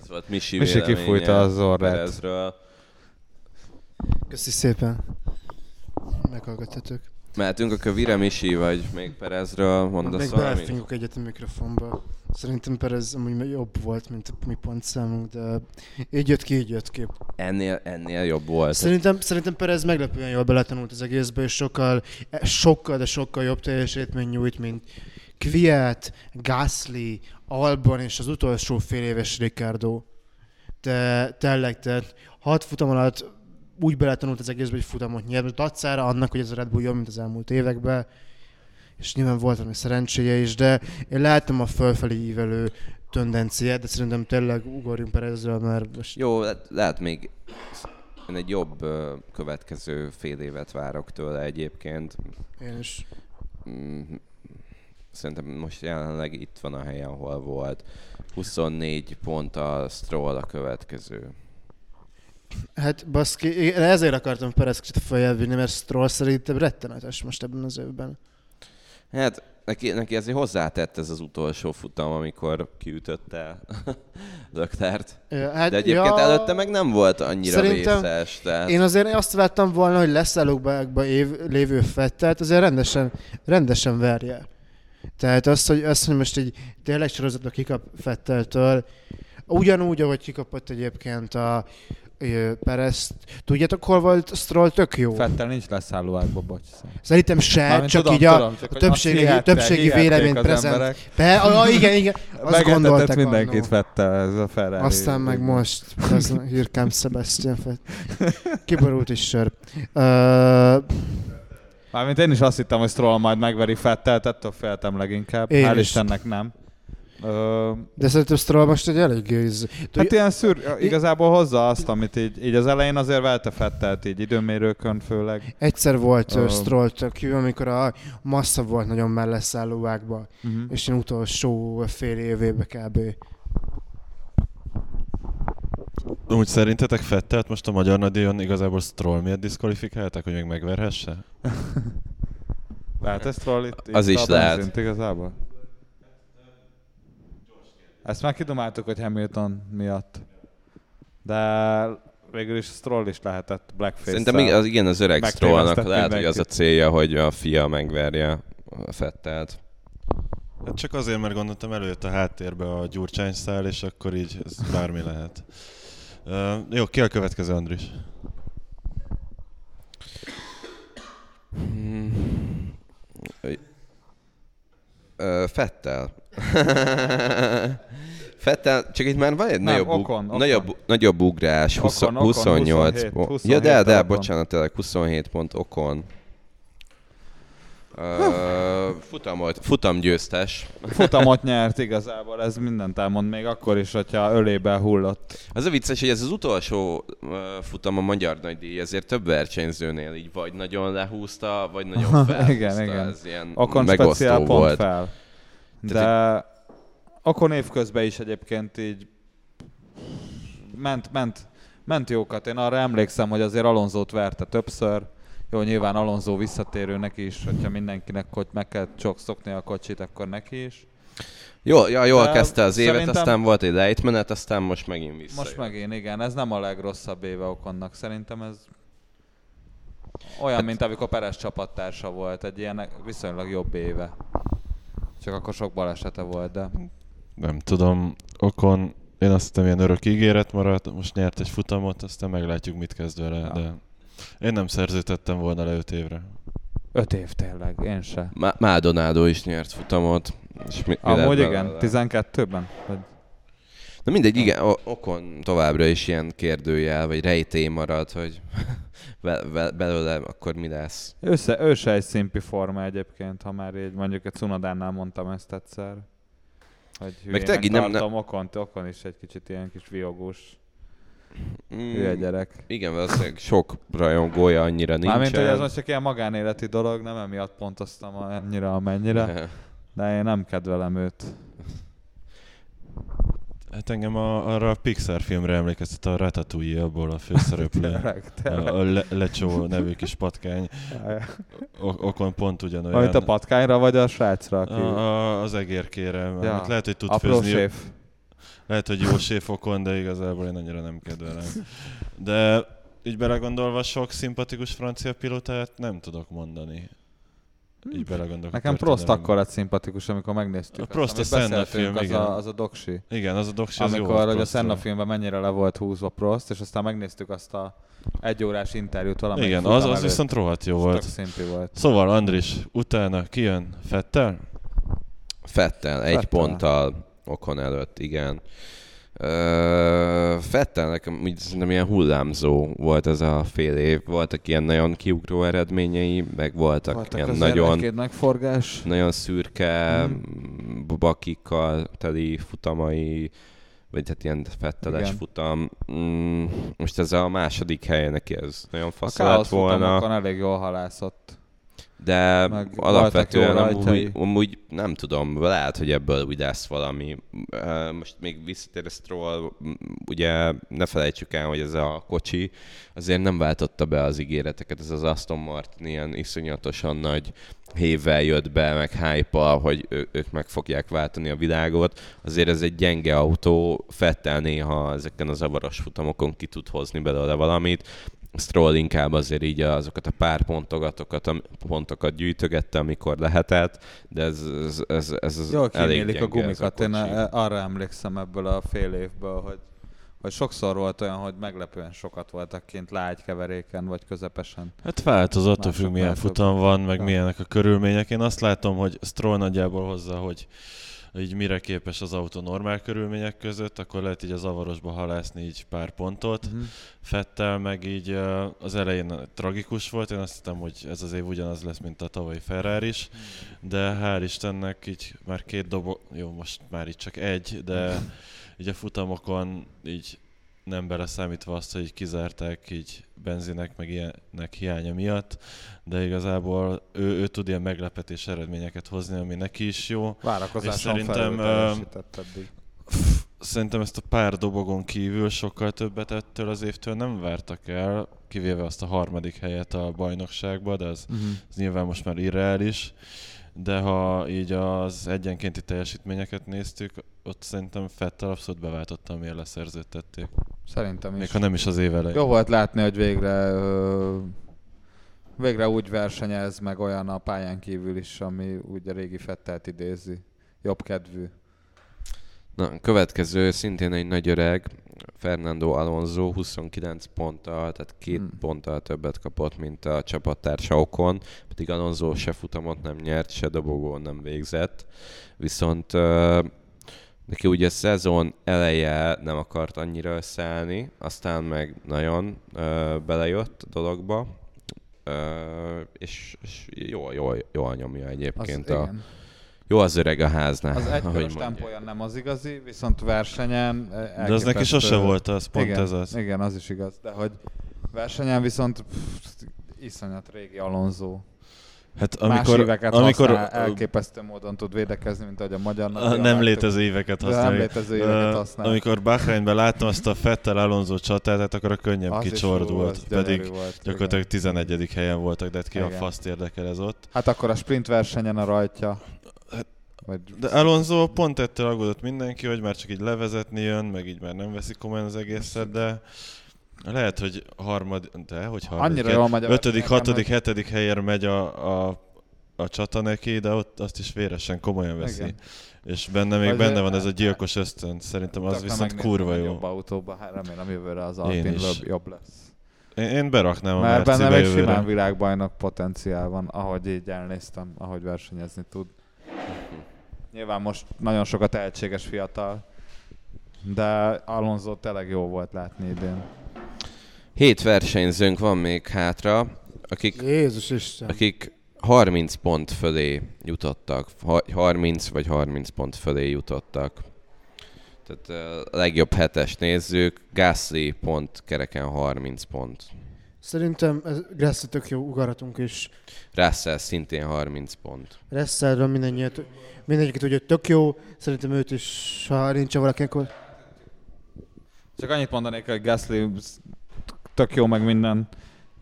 Ez volt Misi, Misi véleménye kifújta az orrát. Perezről. Köszi szépen. Meghallgathatok. Mehetünk akkor Vire Misi, vagy még Perezről mondasz Még valamit? belefingok egyet a mikrofonba. Szerintem Perez amúgy jobb volt, mint a mi pontszámunk, de így jött ki, így jött ki. Ennél, ennél jobb volt. Szerintem, szerintem Perez meglepően jól beletanult az egészbe, és sokkal, e, sokkal, de sokkal jobb teljesítmény nyújt, mint Kviat, Gasly, Albon és az utolsó fél éves Ricardo. De tényleg, tehát hat futam alatt úgy beletanult az egészbe, hogy futamot nyert, dacára annak, hogy ez a Red Bull jobb, mint az elmúlt években, és nyilván volt valami szerencséje is, de én láttam a fölfelé ívelő tendenciát, de szerintem tényleg ugorjunk Perezről, mert most Jó, lehet, lehet még én egy jobb következő fél évet várok tőle egyébként. én is Mm, Szerintem most jelenleg itt van a helyen, ahol volt. 24 pont a Stroll a következő. Hát baszki, én ezért akartam Perez kicsit feljebb vinni, mert Stroll szerintem rettenetes most ebben az évben. Hát neki, neki azért hozzátett ez az utolsó futam, amikor kiütötte [laughs] Löktert. Ja, Hát, De egyébként ja, előtte meg nem volt annyira Szerintem vészes. Tehát... Én azért azt vártam volna, hogy leszállókba év, lévő Fettelt, azért rendesen, rendesen verje. Tehát azt, hogy, azt, hogy most egy tényleg sorozatban kikap Fetteltől, ugyanúgy, ahogy kikapott egyébként a Perezt. Tudjátok, hol volt Stroll tök jó? Fettel nincs leszálló ágba, bocs. Szerintem se, Mármint csak tudom, így a, tudom, csak a többségi, hihették- többségi hihették véleményt az prezent. Be, a, igen, igen, azt gondoltak mindenkit annó. Fettel, ez a Ferrari. Aztán meg most, az hirkám Sebastian Fett. Kiborult is sör. Uh, Mármint én is azt hittem, hogy Stroll majd megveri Fettelt, ettől féltem leginkább. Én Hál' is. Istennek nem. De szerintem Stroll most egy elég íz. hát ilyen szűr, igazából hozza azt, amit így, így az elején azért velte Fettelt, így időmérőkön főleg. Egyszer volt uh, Stroll tök jó, amikor a massza volt nagyon melleszálló vágba, Uh-huh. és én utolsó fél évébe kb. Úgy szerintetek Fettelt most a magyar nagydíjon igazából Stroll miatt diszkvalifikálták, hogy még megverhesse? [laughs] Lehet ezt itt? Az is lehet. igazából? Ezt már kidomáltuk, hogy Hamilton miatt. De végül is Stroll is lehetett blackface Szerintem igen, az, igen, az öreg Strollnak lehet, hogy az a mindenkit. célja, hogy a fia megverje a Fettelt. Hát csak azért, mert gondoltam előjött a háttérbe a gyurcsány szál, és akkor így ez bármi lehet. Uh, jó, ki a következő, Andris? Hmm. Ö, Fettel. [laughs] Fettel, csak itt már van egy Nem, nagyobb, Ocon, Ocon. nagyobb, nagyobb ugrás, 20, Ocon, Ocon, 28 27, pont. 27 Ja, de, de, Ocon. bocsánat, tényleg 27 pont Okon. Uh, futamot, futamgyőztes. Futamot nyert igazából, ez mindent elmond még akkor is, hogyha ölébe hullott. Az a vicces, hogy ez az utolsó uh, futam a magyar nagydíj, ezért több versenyzőnél így vagy nagyon lehúzta, vagy nagyon [laughs] felhúzta. Igen, igen. Ilyen Okon megosztó speciál pont volt. fel. De Tehát Okon évközben is egyébként így ment, ment, ment jókat. Én arra emlékszem, hogy azért Alonzót verte többször. Jó, nyilván Alonso visszatérő neki is, hogyha mindenkinek hogy meg kell csak szokni a kocsit, akkor neki is. Jól, ja, jól De kezdte az évet, szerintem- aztán volt egy lejtmenet, aztán most megint vissza. Most megint, igen, ez nem a legrosszabb éve Okonnak. Szerintem ez olyan, Hát- mint amikor Peres csapattársa volt, egy ilyen viszonylag jobb éve. Csak akkor sok balesete volt, de Nem tudom, Okon, én azt hittem ilyen örök ígéret maradt, most nyert egy futamot, aztán meglátjuk, mit kezd vele, Ja. de én nem szerződtettem volna le öt évre. öt év tényleg, én se. Má- Maldonado is nyert futamot. És mi, mi Amúgy igen, belőle? 12-ben? Vagy... Na mindegy, igen, Okon továbbra is ilyen kérdőjel, vagy rejtély marad, hogy [laughs] be- be- belőle akkor mi lesz. Se, ő se egy szimpi forma egyébként, ha már így mondjuk a Cunodánál mondtam ezt egyszer. Hogy tényleg így nem- nem- Okon, Okon is egy kicsit ilyen kis viogós, Mm, hülye gyerek. Igen, valószínűleg sok rajongója annyira nincs. Mármint, hogy ez most csak ilyen magánéleti dolog, nem emiatt pontoztam annyira, amennyire, [laughs] de én nem kedvelem őt. Hát engem a, arra a Pixar filmre emlékeztet a Ratatouille, abból a főszereplő. [laughs] Tényleg, tényleg. a, Le- Lecsó nevű kis patkány. O- Okon pont ugyanolyan. Amit a patkányra vagy a srácra, aki... a, a, az egérkére. Ja. Ja. Lehet, hogy tud Apró főzni. séf. Lehet, hogy jó séfokon, de igazából én annyira nem kedvelem. De így belegondolva sok szimpatikus francia pilotát nem tudok mondani. Így belegondolok. a Nekem Prost akkor lett szimpatikus, amikor megnéztük. A Prost a Senna film, az, igen. a, az a doksi. Igen, az a doksi az jó Amikor volt hogy a. Senna filmben mennyire le volt húzva Prost, és aztán megnéztük azt a egyórás interjút valamelyik Igen, az, az előtt. viszont rohadt jó volt. Volt. Szóval Andris, utána kijön Fettel? Fettel, egy Vettel. ponttal Okon előtt, igen. Ö, Fettel nekem úgy szerintem ilyen hullámzó volt ez a fél év. Voltak ilyen nagyon kiugró eredményei, meg voltak, Voltak ilyen nagyon, megforgás. nagyon szürke, mm. bakikkal teli futamai, vagy hát ilyen fetteles Igen. futam. Mm, most ez a második helye neki, ez nagyon A fasz lett volna. futamokon elég jól halászott. De Meg alapvetően amúgy, amúgy nem tudom, lehet, hogy ebből úgy lesz valami. Most még visszatér Stroll, ugye ne felejtsük el, hogy ez a kocsi azért nem váltotta be az ígéreteket, ez az Aston Martin ilyen iszonyatosan nagy hévvel jött be, meg hype hogy ő, ők meg fogják váltani a világot. Azért ez egy gyenge autó, Fettel néha ezeken a zavaros futamokon ki tud hozni belőle valamit. Stroll inkább azért így azokat a pár pontokat, am- pontokat gyűjtögette, amikor lehetett, de ez, ez, ez, ez Jól elég a gumikat. Én kocsi. e- arra emlékszem ebből a fél évből, hogy, hogy sokszor volt olyan, hogy meglepően sokat voltak kint lágy keveréken, vagy közepesen. Hát változó, attól függ, milyen futam van, meg milyenek a körülmények. Én azt látom, hogy Stroll nagyjából hozza, hogy így mire képes az autó normál körülmények között, akkor lehet így a zavarosba halászni így pár pontot. Mhm. Fettel meg így az elején tragikus volt, én azt hittem, hogy ez az év ugyanaz lesz, mint a tavalyi Ferrari is, de hál' Istennek így már két dobog, jó, most már így csak egy, de így a futamokon így nem beleszámítva azt, hogy így kizárták így benzinek meg ilyenek hiánya miatt, de igazából ő, ő tud ilyen meglepetés eredményeket hozni, ami neki is jó. Várakozáson És szerintem, eddig. szerintem ezt a pár dobogon kívül sokkal többet ettől az évtől nem vártak el, kivéve azt a harmadik helyet a bajnokságba, de az, Uh-huh. az nyilván most már irreális. De ha így az egyenkénti teljesítményeket néztük, ott szerintem Fettel abszolút beváltotta, amiért leszerződtették. Szerintem is. Még ha nem is az év elején. Jó volt látni, hogy végre végre úgy versenyez meg olyan a pályán kívül is, ami úgy a régi Fettelt idézi. Jobb kedvű. Na, következő szintén egy nagy öreg, Fernando Alonso 29 ponttal, tehát két Hmm. ponttal többet kapott, mint a csapattársa Okon, pedig Alonso se futamot nem nyert, se dobogón nem végzett. Viszont uh, neki ugye a szezon eleje nem akart annyira összeállni, aztán meg nagyon uh, belejött a dologba, uh, és, és jól, jól, jól nyomja Az, egyébként. a, igen. Jó az öreg a háznál, az egykörös tempója nem az igazi, viszont versenyen eh, De az neki elképesztő- sose volt az, pont igen, ez az. Igen, az is igaz. De hogy versenyen viszont pff, iszonyat régi Alonso. Hát Más amikor, éveket amikor használ, elképesztő módon tud védekezni, mint ahogy a magyar a nem létező éveket De nem létező éveket Ö, használ. Amikor Bahreinben láttam azt a Fettel Alonso csatát, hát akkor a könnyem Az az gyönyörű pedig volt, gyakorlatilag 11. helyen voltak, de hát ki a Igen. faszt érdekel ez ott. Hát akkor a sprint versenyen a rajtja. Vagy De Alonso pont ettől aggódott mindenki, hogy már csak így levezetni jön, meg így már nem veszik komolyan az egészet, de lehet, hogy harmad, de hogy harmadik, Annyira jól megy ötödik, hatodik, hogy- hetedik helyen megy a, a, a csata neki, de ott azt is véresen komolyan veszi. Igen. És benne még Vagy- benne van ez a gyilkos ösztön, szerintem az viszont kurva jó. Jobb autóba, hát remélem jövőre az Alpin jobb, lesz. Én, én beraknám a Mert benne még jövőre. simán világbajnok potenciál van, ahogy így elnéztem, ahogy versenyezni tud. [laughs] Nyilván most nagyon sok a tehetséges fiatal, de Alonso tényleg jó volt látni idén. Hét versenyzőnk van még hátra, akik, Jézus Isten. akik 30 pont fölé jutottak. Ha- 30 vagy 30 pont fölé jutottak. Tehát a legjobb hetes nézzük, Gasly pont kereken 30 pont. Szerintem ez Grassi tök jó ugaratunk is. Russell szintén 30 pont. Reszelről mindennyiet, mindegyiket ugye tök jó. Szerintem őt is, ha nincs valaki, akkor Csak annyit mondanék, hogy Gasly tök jó meg minden.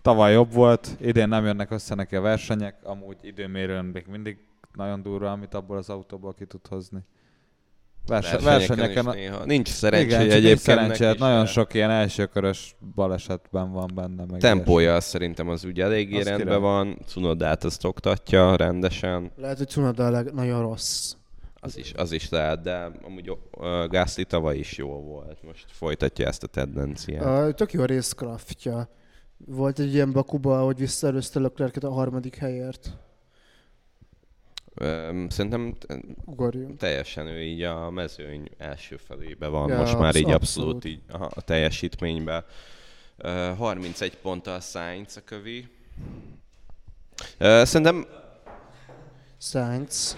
Tavaly jobb volt, idén nem jönnek össze neki a versenyek, amúgy időmérőn még mindig nagyon durva, amit abból az autóból ki tud hozni. Verse- Versenyeken, versenyeken, is néha. Nincs szerencsé igen, egyébként nincs szerencsé, hát nagyon sok ilyen elsőkörös balesetben van benne. Meg Tempója az szerintem az úgy eléggé Az rendben király. van, Cunodát azt oktatja rendesen, lehet, hogy Cunoda a leg- nagyon rossz. az is, az is lehet, de amúgy uh, Gasly tavaly is jó volt, most folytatja ezt a tendenciát. Uh, tök jó a részkraftja. Volt egy ilyen Bakuba, hogy visszaelőzte Leclerc-et a harmadik helyért. Szerintem Ugorjunk. teljesen ő így a mezőny első felébe van, Ja, most már absz- így abszolút, abszolút. így a teljesítményben. Ö, 31 ponttal Sainz a kövi. Szerintem Sainz.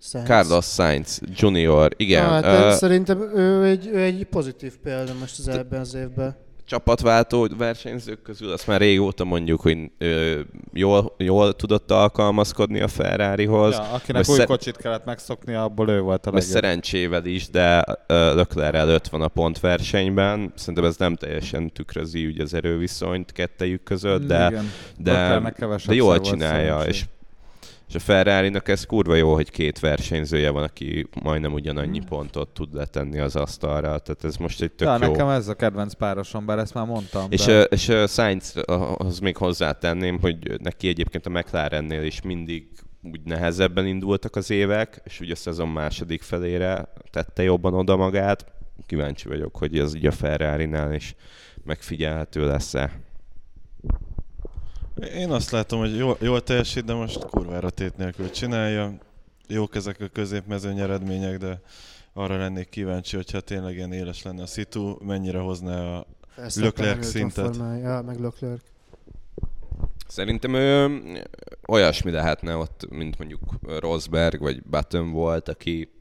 Sainz. Carlos Sainz Junior, igen, Hát, ö, szerintem ő egy, ő egy pozitív példa most az ebben az évben. Csapatváltó versenyzők közül azt már régóta mondjuk, hogy ö, jól, jól tudott alkalmazkodni a Ferrarihoz. Ja, akinek új szer- kocsit kellett megszoknia, abból ő volt a legjobb. szerencsével is, de ö, Leclerc előtt van a pontversenyben. Szerintem ez nem teljesen tükrözi ugye az erőviszonyt kettejük között, de, Igen. de, de jól csinálja. És, és a ferrari ez kurva jó, hogy két versenyzője van, aki majdnem ugyanannyi pontot tud letenni az asztalra. Tehát ez most egy tök ja, jó. nekem ez a kedvenc párosom, bár ezt már mondtam. És, de... és ö, Sainzhoz még hozzátenném, hogy neki egyébként a McLarennél is mindig úgy nehezebben indultak az évek, és ugye a szezon második felére tette jobban oda magát. Kíváncsi vagyok, hogy ez így a Ferrari-nál is megfigyelhető lesz-e. Én azt látom, hogy jól, jól teljesít, de most kurvára tét nélkül csinálja. Jók ezek a középmezőny eredmények, de arra lennék kíváncsi, hogyha tényleg ilyen éles lenne a szitu, mennyire hozná a... Verstappen Leclerc szintet. Ja, meg Leclerc. Szerintem ő olyasmi lehetne ott, mint mondjuk Rosberg vagy Button volt, aki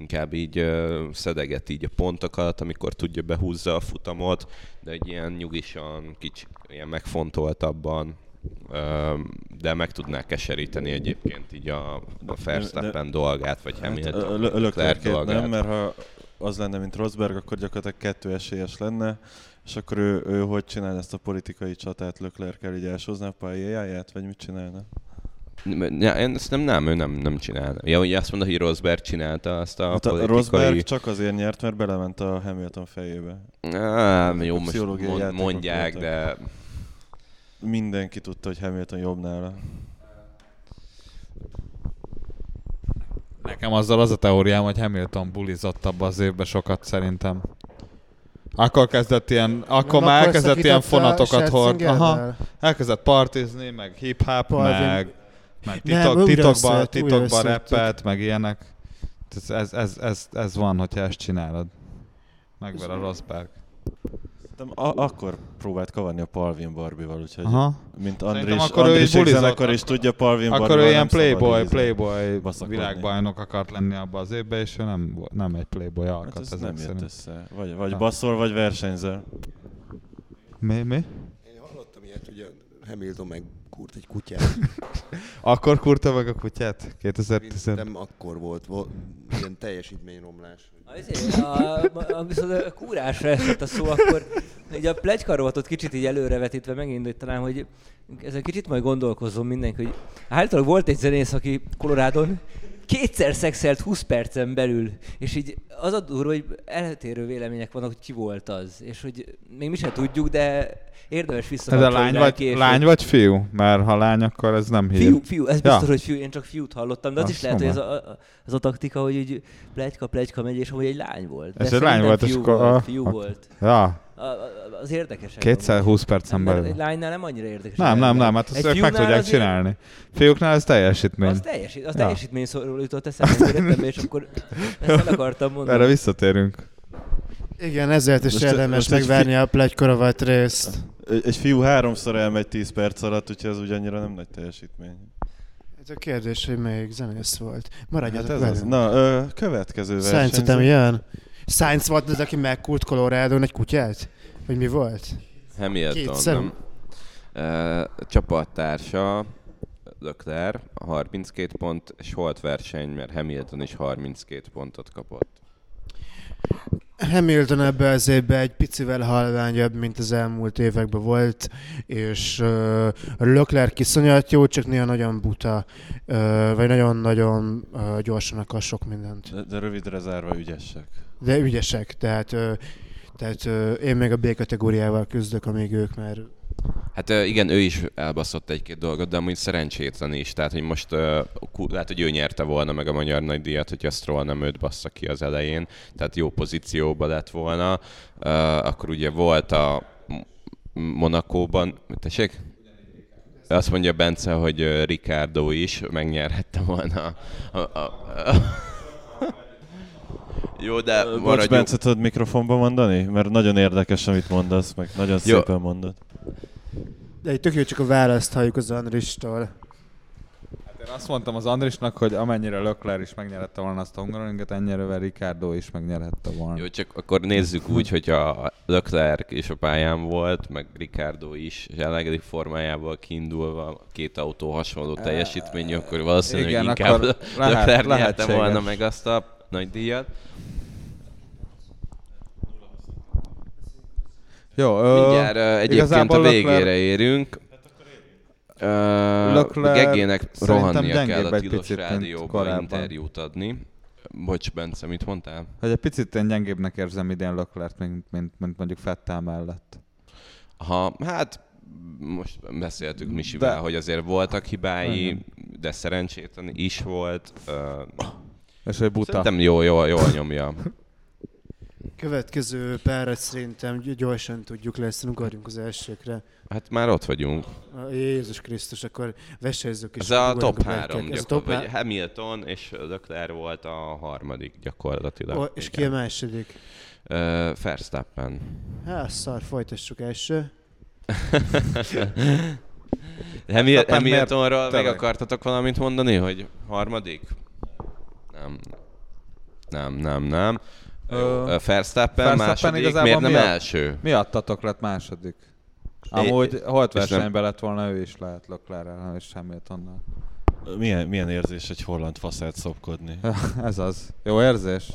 inkább így ö, szedeget így a pontokat, amikor tudja behúzza a futamot, de egy ilyen nyugisan, kicsi, ilyen megfontoltabban Ö, de meg tudná keseríteni egyébként így a, a Verstappen dolgát, vagy Hamilton, Hát, Leclerc dolgát. nem, mert ha az lenne, mint Rosberg, akkor gyakorlatilag kettő esélyes lenne, és akkor ő, ő hogy csinál ezt a politikai csatát Löklerkel, így elsózná a pályáját, vagy mit csinálna? Ja, én ezt nem, nem, ő nem, nem csinál. Ja, ugye azt mondta, hogy Rosberg csinálta azt a Hát a politikai... Rosberg csak azért nyert, mert belement a Hamilton fejébe. Á, jó, most mond, mondják, voltak. de Mindenki tudta, hogy Hamilton jobb nála. Nekem azzal az a teóriám, hogy Hamilton bulizott abba az évben sokat szerintem. Akkor kezdett ilyen, akkor már elkezdett ilyen fonatokat hord. Aha, elkezdett partizni, meg hip-hop, Parvin- meg, meg Nem, titok, újra titokba, összejött, újra titokba összejöttük. rappelt, meg ilyenek. Ez, ez, ez, ez, ez van, hogyha ezt csinálod. Megver a Rosberg. A- akkor próbált kavarni a Palvin Barbival, úgyhogy Aha. mint Andris, akkor ő Andris is bulizott. zenekar is tudja, Palvin Akkor ő ilyen nem playboy, playboy világbajnok akart lenni abba az évben, és ő nem, nem egy playboy Hát alkat. ez ezek nem jött szerint. össze. Vagy, vagy Ja. baszol, vagy versenyzel. Mi, mi? Én hallottam ilyet, hogy Hamilton meg kurt egy kutyát. [laughs] Akkor kurta meg a kutyát? 2010 Nem akkor volt, volt ilyen teljesítményromlás. Azért, a, a, viszont a kúrásra esett a szó, akkor így a plegykarovatot kicsit így előrevetítve megindítanám, hogy ezen kicsit majd gondolkozzon mindenki, hogy általában volt egy zenész, aki Kolorádon kétszer szexelt 20 percen belül, és így az a durva, hogy eltérő vélemények vannak, hogy ki volt az, és hogy még mi sem tudjuk, de érdemes Ez visszakapcsolni a lány vagy, később. lány vagy fiú? Mert ha lány, akkor ez nem hír. Fiú, fiú, ez Ja. biztos, hogy fiú, én csak fiút hallottam, de az Azt is lehet, hogy ez a, a, az a taktika, hogy így plegyka, plegyka megy, és amúgy egy lány volt. De Ez egy lány volt, és fiú akkor- volt, ah, fiú oké. volt. Ja, A, a, az érdekes. kétszer 20 percen belül. Egy lánynál nem annyira érdekes. Nem, nem, nem, hát azt meg tudják csinálni. Fiúknál ez teljesítmény. Az, teljesít, az Ja. teljesítmény szóról jutott eszembe, és akkor [laughs] ezt el akartam mondani. Erre visszatérünk. Igen, ezért is Most- érdemes megvárni a plegykorovat részt. Egy, egy fiú háromszor elmegy 10 perc alatt, úgyhogy ez úgy annyira nem nagy teljesítmény. Ez a kérdés, hogy melyik zenész volt. Maradjatok Hát ez velünk. az. Na, ö, következő után versenyző. jön? Sainz volt az, aki megkult Colorado egy kutyát? Vagy mi volt? Hamilton, Kétszer. nem? Uh, csapattársa Leclerc 32 pont, és volt verseny, mert Hamilton is 32 pontot kapott. Hamilton ebbe az évben egy picivel halványabb, mint az elmúlt években volt, és uh, Leclerc iszonyat jó, csak néha nagyon buta, uh, vagy nagyon-nagyon uh, gyorsan akar sok mindent. De, de rövidre zárva ügyesek. De ügyesek, tehát, tehát én még a B kategóriával küzdök, amíg ők már Hát igen, ő is elbaszott egy-két dolgot, de amúgy szerencsétlen is. Tehát, hogy most lehet, hogy ő nyerte volna meg a magyar nagydíjat, hogyha Stroll nem őt bassza ki az elején. Tehát jó pozícióba lett volna. Akkor ugye volt a Monakóban, tessék? Azt mondja Bence, hogy Ricardo is megnyerhette volna a, a, a, a Jó, de Bocs, maradjunk. Bence, tudod mikrofonba mondani? Mert nagyon érdekes, amit mondasz, meg nagyon Jó. szépen mondod. De egy tök jó, csak a választ halljuk az Andristól. Hát én azt mondtam az Andrisnak, hogy amennyire Lökler is megnyerette volna azt a Hungaroringet, ennyire Ricardo is megnyerhette volna. Jó, csak akkor nézzük úgy, hogy a Leclerc is a pályán volt, meg Ricardo is jelenlegi formájából kiindulva, két autó hasonló teljesítményű, akkor valószínűleg Igen, inkább akkor lehet- Leclerc nyerte volna meg azt a nagy díjat. Jó, ö, Mindjárt uh, egyébként a Leclerc- végére érünk. Uh, Leclerc Gegének rohannia kell a tilos picit, mint rádióba korábban. interjút adni. Bocs, Bence, mit mondtál? Hogy egy picit én gyengébbnek érzem idén Leclerc, mint, mint, mint mondjuk Fettel mellett. Ha, hát most beszéltük Misivel, De- hogy azért voltak hibái, Igen. de szerencsétlen is volt. Uh, És hogy buta. szerintem jó, jó, jól nyomja. Következő párat szerintem gy- gyorsan tudjuk lesz, ugorjunk az elsőkre. Hát már ott vagyunk. A Jézus Krisztus, akkor vesezzük is. Ez a top három a top gyakorlatilag. há- Vagy Hamilton és Leclerc volt a harmadik gyakorlatilag. Ó, és ki a második? Uh, Verstappen. Hát, szar, folytassuk első. Hamiltonról meg akartatok valamit mondani, hogy harmadik? Nem. Nem, nem, nem. Ö, Verstappen, második, miért nem miatt- első? Miattatok lett második? Amúgy holt versenyben lett volna ő is lehet Leclerrel és Hamiltonnal. Milyen, milyen érzés egy holland faszát szopkodni? [laughs] Ez az. Jó érzés?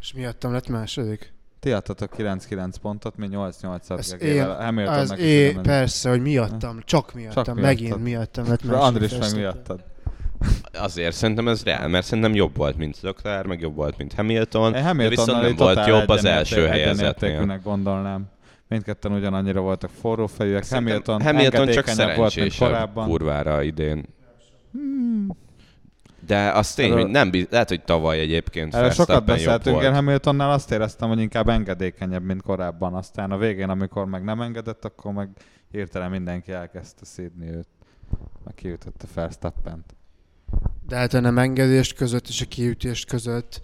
És miattam lett második? Ti adtatok 9-9 pontot, mi 8-8-at Ez én, gegével. az Hamiltonnak is é, persze, hogy miattam, csak miattam, Csak megint miattam lett második. Andris meg miattad. Azért szerintem ez reál, mert szerintem jobb volt, mint Leclerc, meg jobb volt, mint Hamilton, Én de viszont nem volt jobb az első helyezetnél. gondolnám. Mindketten ugyanannyira voltak forró fejűek. Szerintem Hamilton, Hamilton csak volt, mint korábban. kurvára idén. De az tény, Erről- hogy nem biz... lehet, hogy tavaly egyébként Erre sokat beszéltünk, én. Hamiltonnál azt éreztem, hogy inkább engedékenyebb, mint korábban. Aztán a végén, amikor meg nem engedett, akkor meg hirtelen mindenki elkezdte szídni őt. Meg kiütötte Verstappent. De hát a nem engedést között és a kiütést között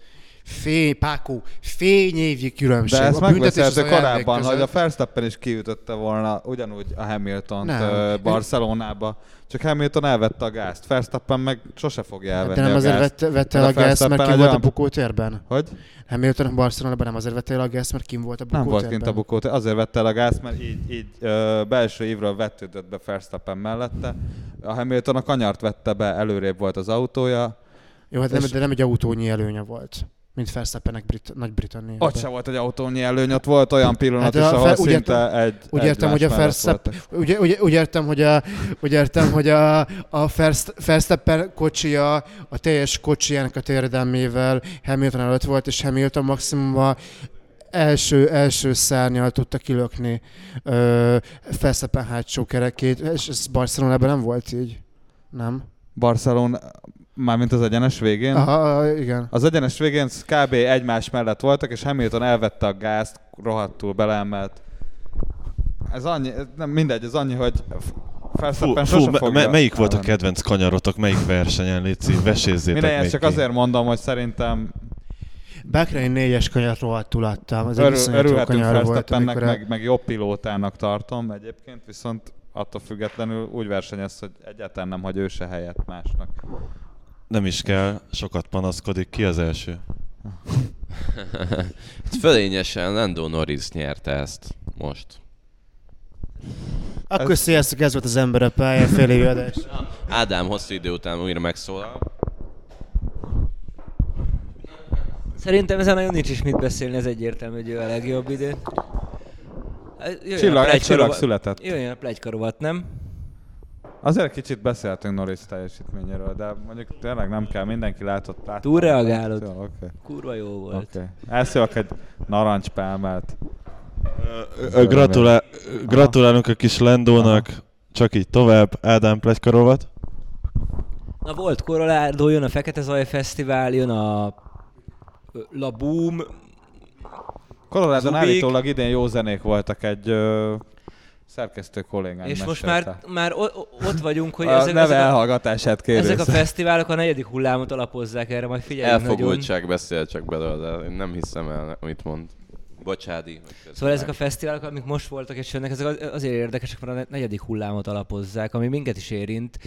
fény, Pákó, fényévnyi különbség. De ezt elvég korábban, hogy a között. Verstappen is kiütötte volna ugyanúgy a Hamilton Nem. Barcelonába. Csak Hamilton elvette a gázt. Verstappen meg sose fogja elvenni De nem a azért gázt. vette, el a a gázt, mert kim volt a bukótérben. Hogy? Hamilton a Barcelonában nem azért vette el a gázt, mert kim volt a Nem bukótérben. volt kint a bukót, azért vette el a gáz, mert így, így ö, belső évről vetődött be Verstappen mellette. A Hamilton a kanyart vette be, előrébb volt az autója. Jó, hát nem, de nem egy autónyi előnye volt, mint Verstappennek Brit- Nagy-Britanniában. Ott se volt egy autónyi előny, ott volt olyan pillanat Hát is, ahol Fer- úgy szinte egy Úgy értem, hogy a Verstappen, úgy, úgy, úgy, értem, hogy a, úgy értem, hogy a, a Verst- Verstappen kocsia a teljes kocsijának a térdelmével Hamilton előtt volt, és Hamilton maximum a első, első szárnyal tudta kilökni ö, Verstappen hátsó kerekét, és ez Barcelonában nem volt így. Nem? Barcelona, mármint az egyenes végén. Aha, igen. Az egyenes végén kb. egymás mellett voltak, és Hamilton elvette a gázt, rohadtul beleemelt. Ez annyi, nem mindegy, ez annyi, hogy Fú, fú me- fogja me- melyik volt a kedvenc kanyarotok, melyik versenyen, Léci? Vesézzétek még csak ki. azért mondom, hogy szerintem Bahrein négyes kanyart rohadtul adtam. Ez egy örül, jó örülhetünk kanyar volt, Verstappennek, amikor meg, meg jobb pilótának tartom egyébként, viszont attól függetlenül úgy versenyez, hogy egyáltalán nem hagy ő se helyet másnak. Nem is kell, sokat panaszkodik. Ki az első? Hát Fölényesen Lando Norris nyerte ezt most. Akkor Ez- sziasztok, ez volt az ember a pályán, fél évi adás. Ádám hosszú idő után újra megszólal. Szerintem ezen nagyon nincs is mit beszélni, ez egyértelmű, hogy ő a legjobb idén. Hát, jöjjön a Csillag, egy csillag született. Jöjjön a plegyka rovat, nem? Azért kicsit beszéltünk Norris teljesítményéről, de mondjuk tényleg nem kell, mindenki látott. látott Túlreagálod. Jó, Oké. Kurva jó volt. Okay. Elszívok egy narancspálmát. Ö, Gratulál, gratulálunk a kis Lendónak, csak így tovább. Ádám Plegykarovat. Na volt Colorado, jön a Fekete Zaj Fesztivál, jön a La Boom, Colorado állítólag idén jó zenék voltak egy ö, szerkesztő kollégám és most már, már ott vagyunk, hogy a ezek, neve ezek, a, elhallgatását kérő. ezek a fesztiválok a negyedik hullámot alapozzák erre, majd figyeljünk nagyon. Elfogultság beszél csak belőle, én nem hiszem el, amit mond. Bocsádi. Szóval ezek a fesztiválok, amik most voltak és jönnek, ezek az- azért érdekesek, mert a negyedik hullámot alapozzák, ami minket is érint,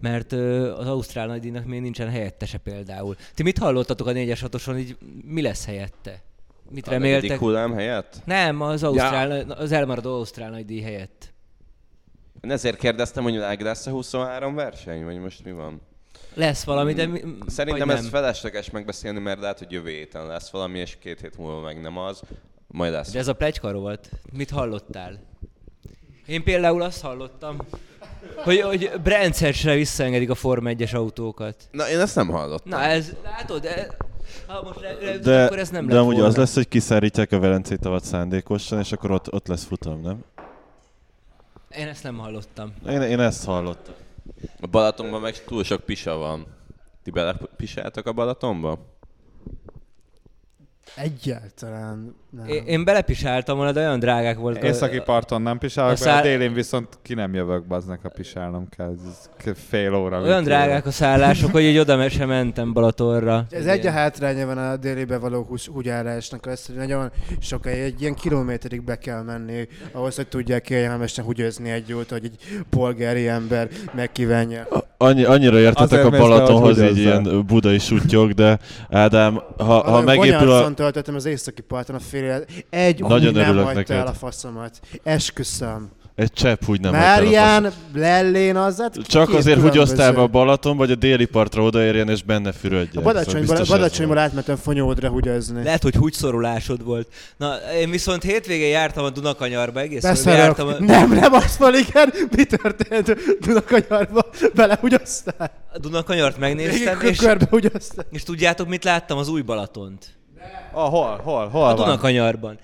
mert az Ausztrál nagydíjnak még nincsen helyettese például. Ti mit hallottatok a 4-es hatoson, így mi lesz helyette? Mit A reméltek? hullám helyett? Nem, az, Ausztrál, az elmaradó Ausztrál nagydíj helyett. Én ezért kérdeztem, hogy meg lesz a 23 verseny, vagy most mi van? Lesz valami, de mi, Szerintem vagy ez felesleges megbeszélni, mert lehet, hogy jövő héten lesz valami, és két hét múlva meg nem az. Majd lesz. De ez a plegyka volt. Mit hallottál? Én például azt hallottam, hogy, hogy Brandsetsre visszaengedik a Forma 1-es autókat. Na, én ezt nem hallottam. Na ez, látod, de, ha most re, re, De, akkor ez nem de amúgy volna. az lesz, hogy kiszárítják a Velencei tavat szándékosan, és akkor ott, ott lesz futam, nem? Én ezt nem hallottam. Én, én ezt hallottam. A Balatonban meg túl sok pisa van. Ti belepisáltak a Balatonba? Egyáltalán nem. Én, én belepisáltam volna, de olyan drágák voltak. a- Északi parton nem pisálok, a a szá- délén viszont ki nem jövök, baznak, ha pisálnom kell. Ez fél óra. Olyan drágák a szállások, hogy így oda sem mentem Balatonra. Ez egy a hátránya van a délibe való húgyárásnak, az, hogy nagyon sokáig, egy ilyen kilométerig be kell menni, ahhoz, hogy tudják kényelmesen húgyozni egy út, hogy egy polgári ember megkívánja. Annyi, annyira értetek Azért a Balatonhoz, hogy így ilyen budai sutyok, de Ádám, ha, ha megépül a... Töltöttem az északi parton a fél érje. Egy Nagyon úgy nem hagyta neked. el a faszomat. Esküszöm. Egy csepp úgy nem Márián, Lellén az, hát Csak azért, osztál be a Balaton, vagy a déli partra odaérjen és benne fürödjen. A Badacsonyból, Szóval Badacsonyból átmentem Fonyódra hugyozni. Lehet, hogy húgyszorulásod volt. Na, én viszont hétvégén jártam a Dunakanyarba, egész jártam. A, Nem, nem azt van, igen. Mi történt? Dunakanyarba belehugyoztál? a Dunakanyart megnéztem, és, és tudjátok, mit láttam? Az új Balatont. Ah, hol, hol, hol A van? Dunakanyarban.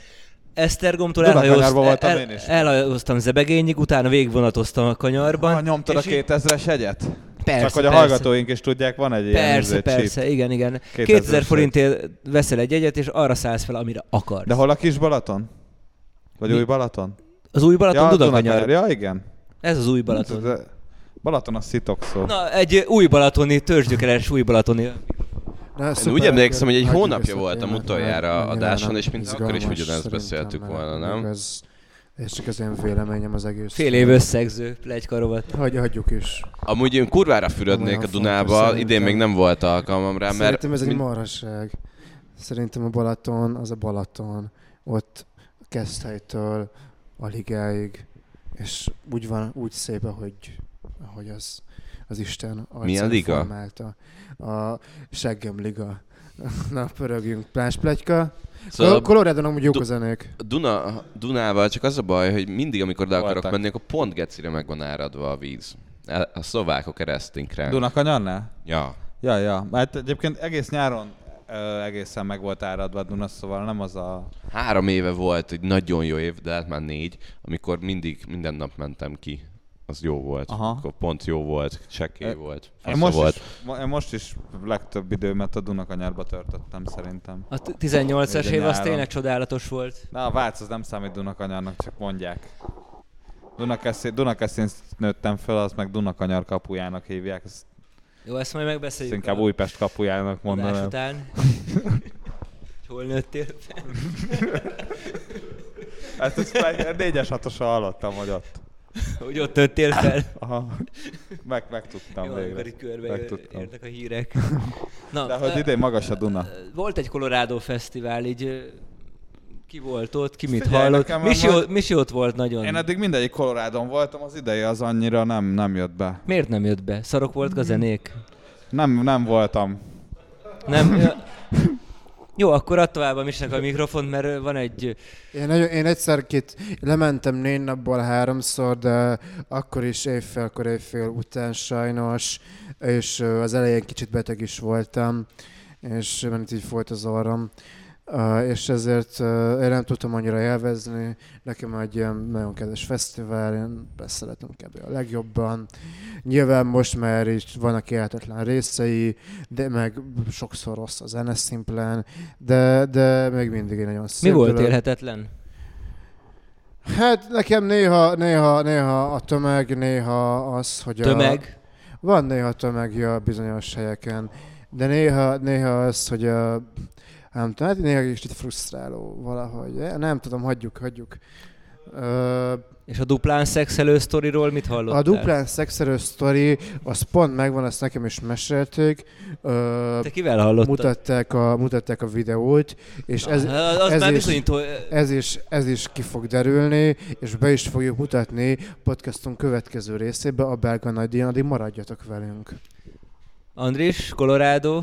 Esztergomtól voltam el, én is. elhajóztam Zebegényig, utána végvonatoztam a kanyarban. Ha nyomtad a és így- 2000-es jegyet? Persze, Csak hogy a persze. hallgatóink is tudják, van egy ilyen Persze, izé, persze, chip. igen, igen. 2000 2000 forintért veszel egy jegyet, és arra szállsz fel, amire akarsz. De hol a kis Balaton? Vagy Mi? új Balaton? Az új Balaton, ja, Dunakanyar. Ja, igen. Ez az új Balaton. Balaton a szitok szó. Na, egy új balatoni, törzsgyökeres új balatoni. Na, Én úgy emlékszem, hogy egy hónapja voltam utoljára adáson, és mint akkor is ugyanezt beszéltük volna, nem? Ez, ez csak az én véleményem az egész. Fél év összegző plegykarovat. Hagy, hagyjuk is. Amúgy én kurvára fürödnék a Dunába, idén még nem volt alkalmam rá, mert... Szerintem ez egy marhaság. Szerintem a Balaton az a Balaton. Ott Keszthelytől a ligáig. És úgy van, úgy szép, ahogy, ahogy az, az Isten Milyen arcán liga? formálta. A Seggem Liga. [laughs] Na, pörögjünk. Plás pletyka. Szóval Colorado amúgy jók Du- a zenék. Duna, Dunával csak az a baj, hogy mindig, amikor le akarok Voltak. menni, akkor pont gecire meg van áradva a víz. A szlovákok eresztünk rá. Dunakanyarnál? Ja. Ja, ja. Hát egyébként egész nyáron ö, egészen meg volt áradva a Duna, szóval nem az a... Három éve volt egy nagyon jó év, de hát már négy, amikor mindig, minden nap mentem ki. Az jó volt. Aha. Akkor pont jó volt, csekély E- volt. Én Fasza most, volt. is, én most is legtöbb időmet a Dunakanyarba töltöttem szerintem. A t- 18-as Ugye év az tényleg csodálatos volt. Na, a Vác az nem számít Dunakanyarnak, csak mondják. Dunakeszin, Dunakeszin nőttem fel, az meg Dunakanyar kapujának hívják. Ezt, Jó, ezt majd ezt megbeszéljük. inkább a Újpest kapujának adás mondanám. után. [laughs] Hol nőttél fel? Ezt meg négyes hatosan hallottam, hogy ott. [laughs] Hogy ott nőttél fel? [laughs] Aha. Meg, megtudtam Jó, végre. körbe Megtudtam. értek a hírek. [laughs] Na, De hogy idén magas a Duna. Volt egy Colorado fesztivál, így ki volt ott, ki mit Figyelj, hallott. Misi, ott, Misi ott volt nagyon. Én eddig mindegyik Colorádon voltam, az ideje az annyira nem, nem jött be. Miért nem jött be? Szarok volt a zenék? Nem, nem voltam. Nem? Jó, akkor add tovább a Misnek a mikrofont, mert van egy... Én, nagyon, én egyszer két, lementem négy napból háromszor, de akkor is évfélkor, évfél után sajnos, és az elején kicsit beteg is voltam, és mert így folyt az orrom. Uh, és ezért uh, én nem tudtam annyira élvezni. Nekem egy ilyen nagyon kedves fesztivál, én ezt szeretem kb. a legjobban. Nyilván most már is vannak élhetetlen részei, de meg sokszor rossz a zene szimplán, de, de még mindig egy nagyon szép Mi volt élhetetlen? Hát nekem néha, néha, néha a tömeg, néha az, hogy a... Tömeg? Van néha tömegja bizonyos helyeken, de néha, néha az, hogy a... Nem tudom, hát néha is itt frusztráló valahogy. Nem tudom, hagyjuk, hagyjuk. Ö, És a duplán szexelő sztoriról mit hallottál? a duplán szexerős sztori, az pont megvan, azt nekem is mesélték. Ö, Te kivel hallottad? mutatták, a, mutatták a videót, és ez, Ah, az ez már is- bizonyító... ez is, ez is ki fog derülni, és be is fogjuk mutatni podcastunk következő részébe a belga nagydíjon, addig maradjatok velünk. Andris, Colorado.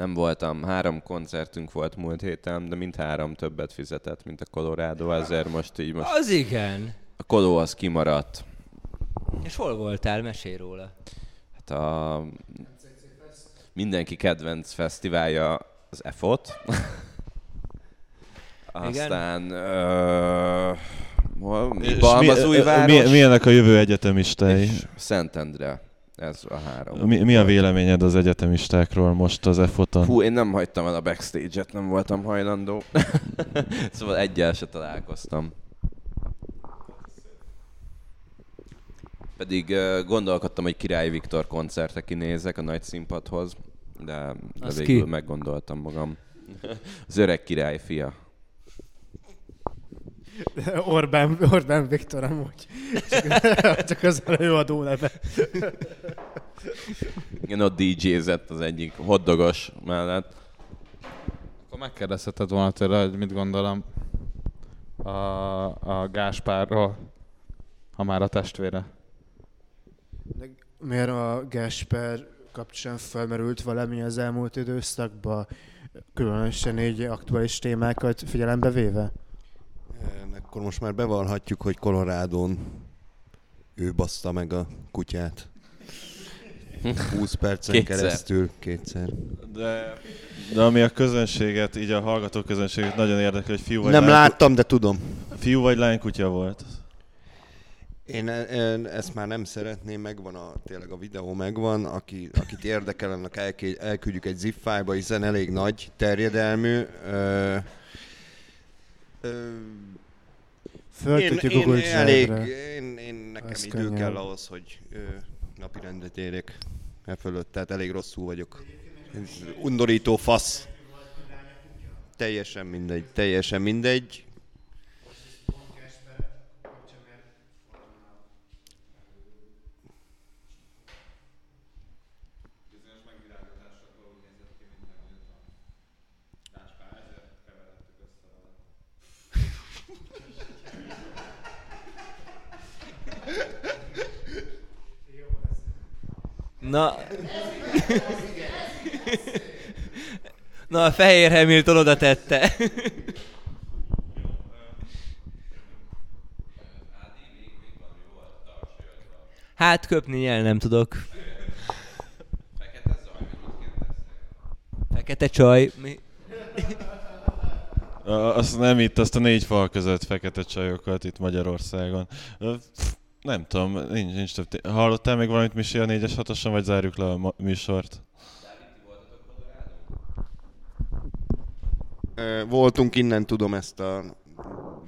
Nem voltam. Három koncertünk volt múlt héten, de mind három többet fizetett, mint a Colorado, ezért most így most Az igen. a Coló az kimaradt. És hol voltál? Mesélj róla. Hát a mindenki kedvenc fesztiválja az EFOT. Aztán ö, hol, Balmazújváros mi, milyenek a jövő egyetemistái? és Szentendre. Ez a három. Mi, mi a véleményed az egyetemistákról most az EFOT-on? Hú, én nem hagytam el a backstage-et, nem voltam hajlandó. [laughs] szóval egyel se találkoztam. Pedig uh, gondolkodtam, hogy Király Viktor koncertre kinézek a nagy színpadhoz, de, de végül ki? meggondoltam magam. [laughs] Az öreg király fia. Orbán, Orbán Viktor amúgy. Csak, [laughs] csak az előadó neve. Igen, ott DJ-zett az egyik hoddogos mellett. Akkor Megkérdezheted volna tőle, hogy mit gondolom a, a Gáspárról, ha már a testvére. De miért a Gasper kapcsán felmerült valami az elmúlt időszakban, különösen így aktuális témákat figyelembe véve? E, Akkor most már bevallhatjuk, hogy Colorádón ő bassza meg a kutyát. 20 percen Kétszer. keresztül, kétszer. De, de ami a közönséget, így a hallgató közönséget nagyon érdekel, hogy fiú vagy, Nem lány, láttam, de tudom. fiú vagy lány kutya volt. Én, én ezt már nem szeretném, megvan a, tényleg a videó megvan, aki, akit érdekel, annak elküldjük egy zip file hiszen elég nagy terjedelmű. Ö, ö, Föl én, tudjuk én, elég, én, én nekem Ez idő könnyebb. kell ahhoz, hogy ö, napi rendet érjek e fölött, tehát elég rosszul vagyok. Undorító fasz. Teljesen mindegy, teljesen mindegy. Na... Na, a fehér Hamilton oda tette. Hát köpni el nem tudok. Fekete csaj. Mi? Azt nem itt, azt a négy fal között fekete csajokat itt Magyarországon. Nem tudom, nincs, nincs több. té- Hallottál még valamit Misi a 4-es 6 vagy zárjuk le a ma- műsort? Voltunk innen, tudom ezt a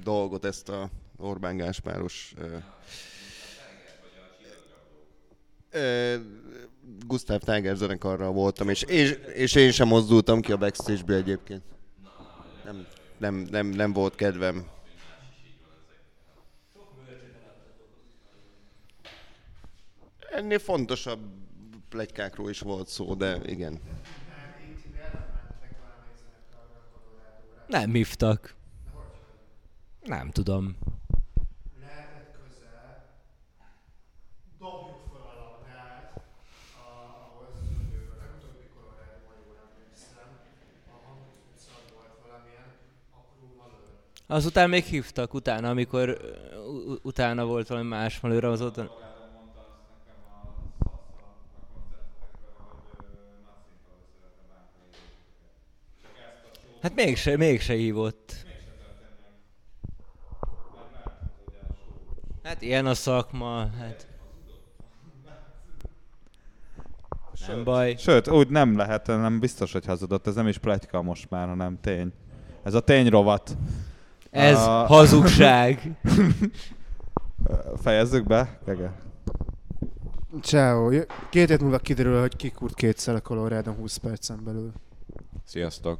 dolgot, ezt a Orbán Gáspáros... Gustav Tiger zenekarral voltam, és, és, és én sem mozdultam ki a backstage-ből egyébként. Nem, nem, nem, nem volt kedvem. Ennél fontosabb plegykákról is volt szó, de igen. Nem hívtak. Nem tudom. Lehetett. Azután még hívtak, utána, amikor utána volt valami más malőr, az Hát mégse, mégse hívott. Hát ilyen a szakma, hát... Nem baj. Sőt, úgy nem lehet, nem biztos, hogy hazudott. Ez nem is pletyka most már, hanem tény. Ez a tényrovat. Ez A- hazugság. [laughs] Fejezzük be, Gege? Ciao. Két hét múlva kiderül, hogy kikurt kétszer a Colorado 20 percen belül. Sziasztok!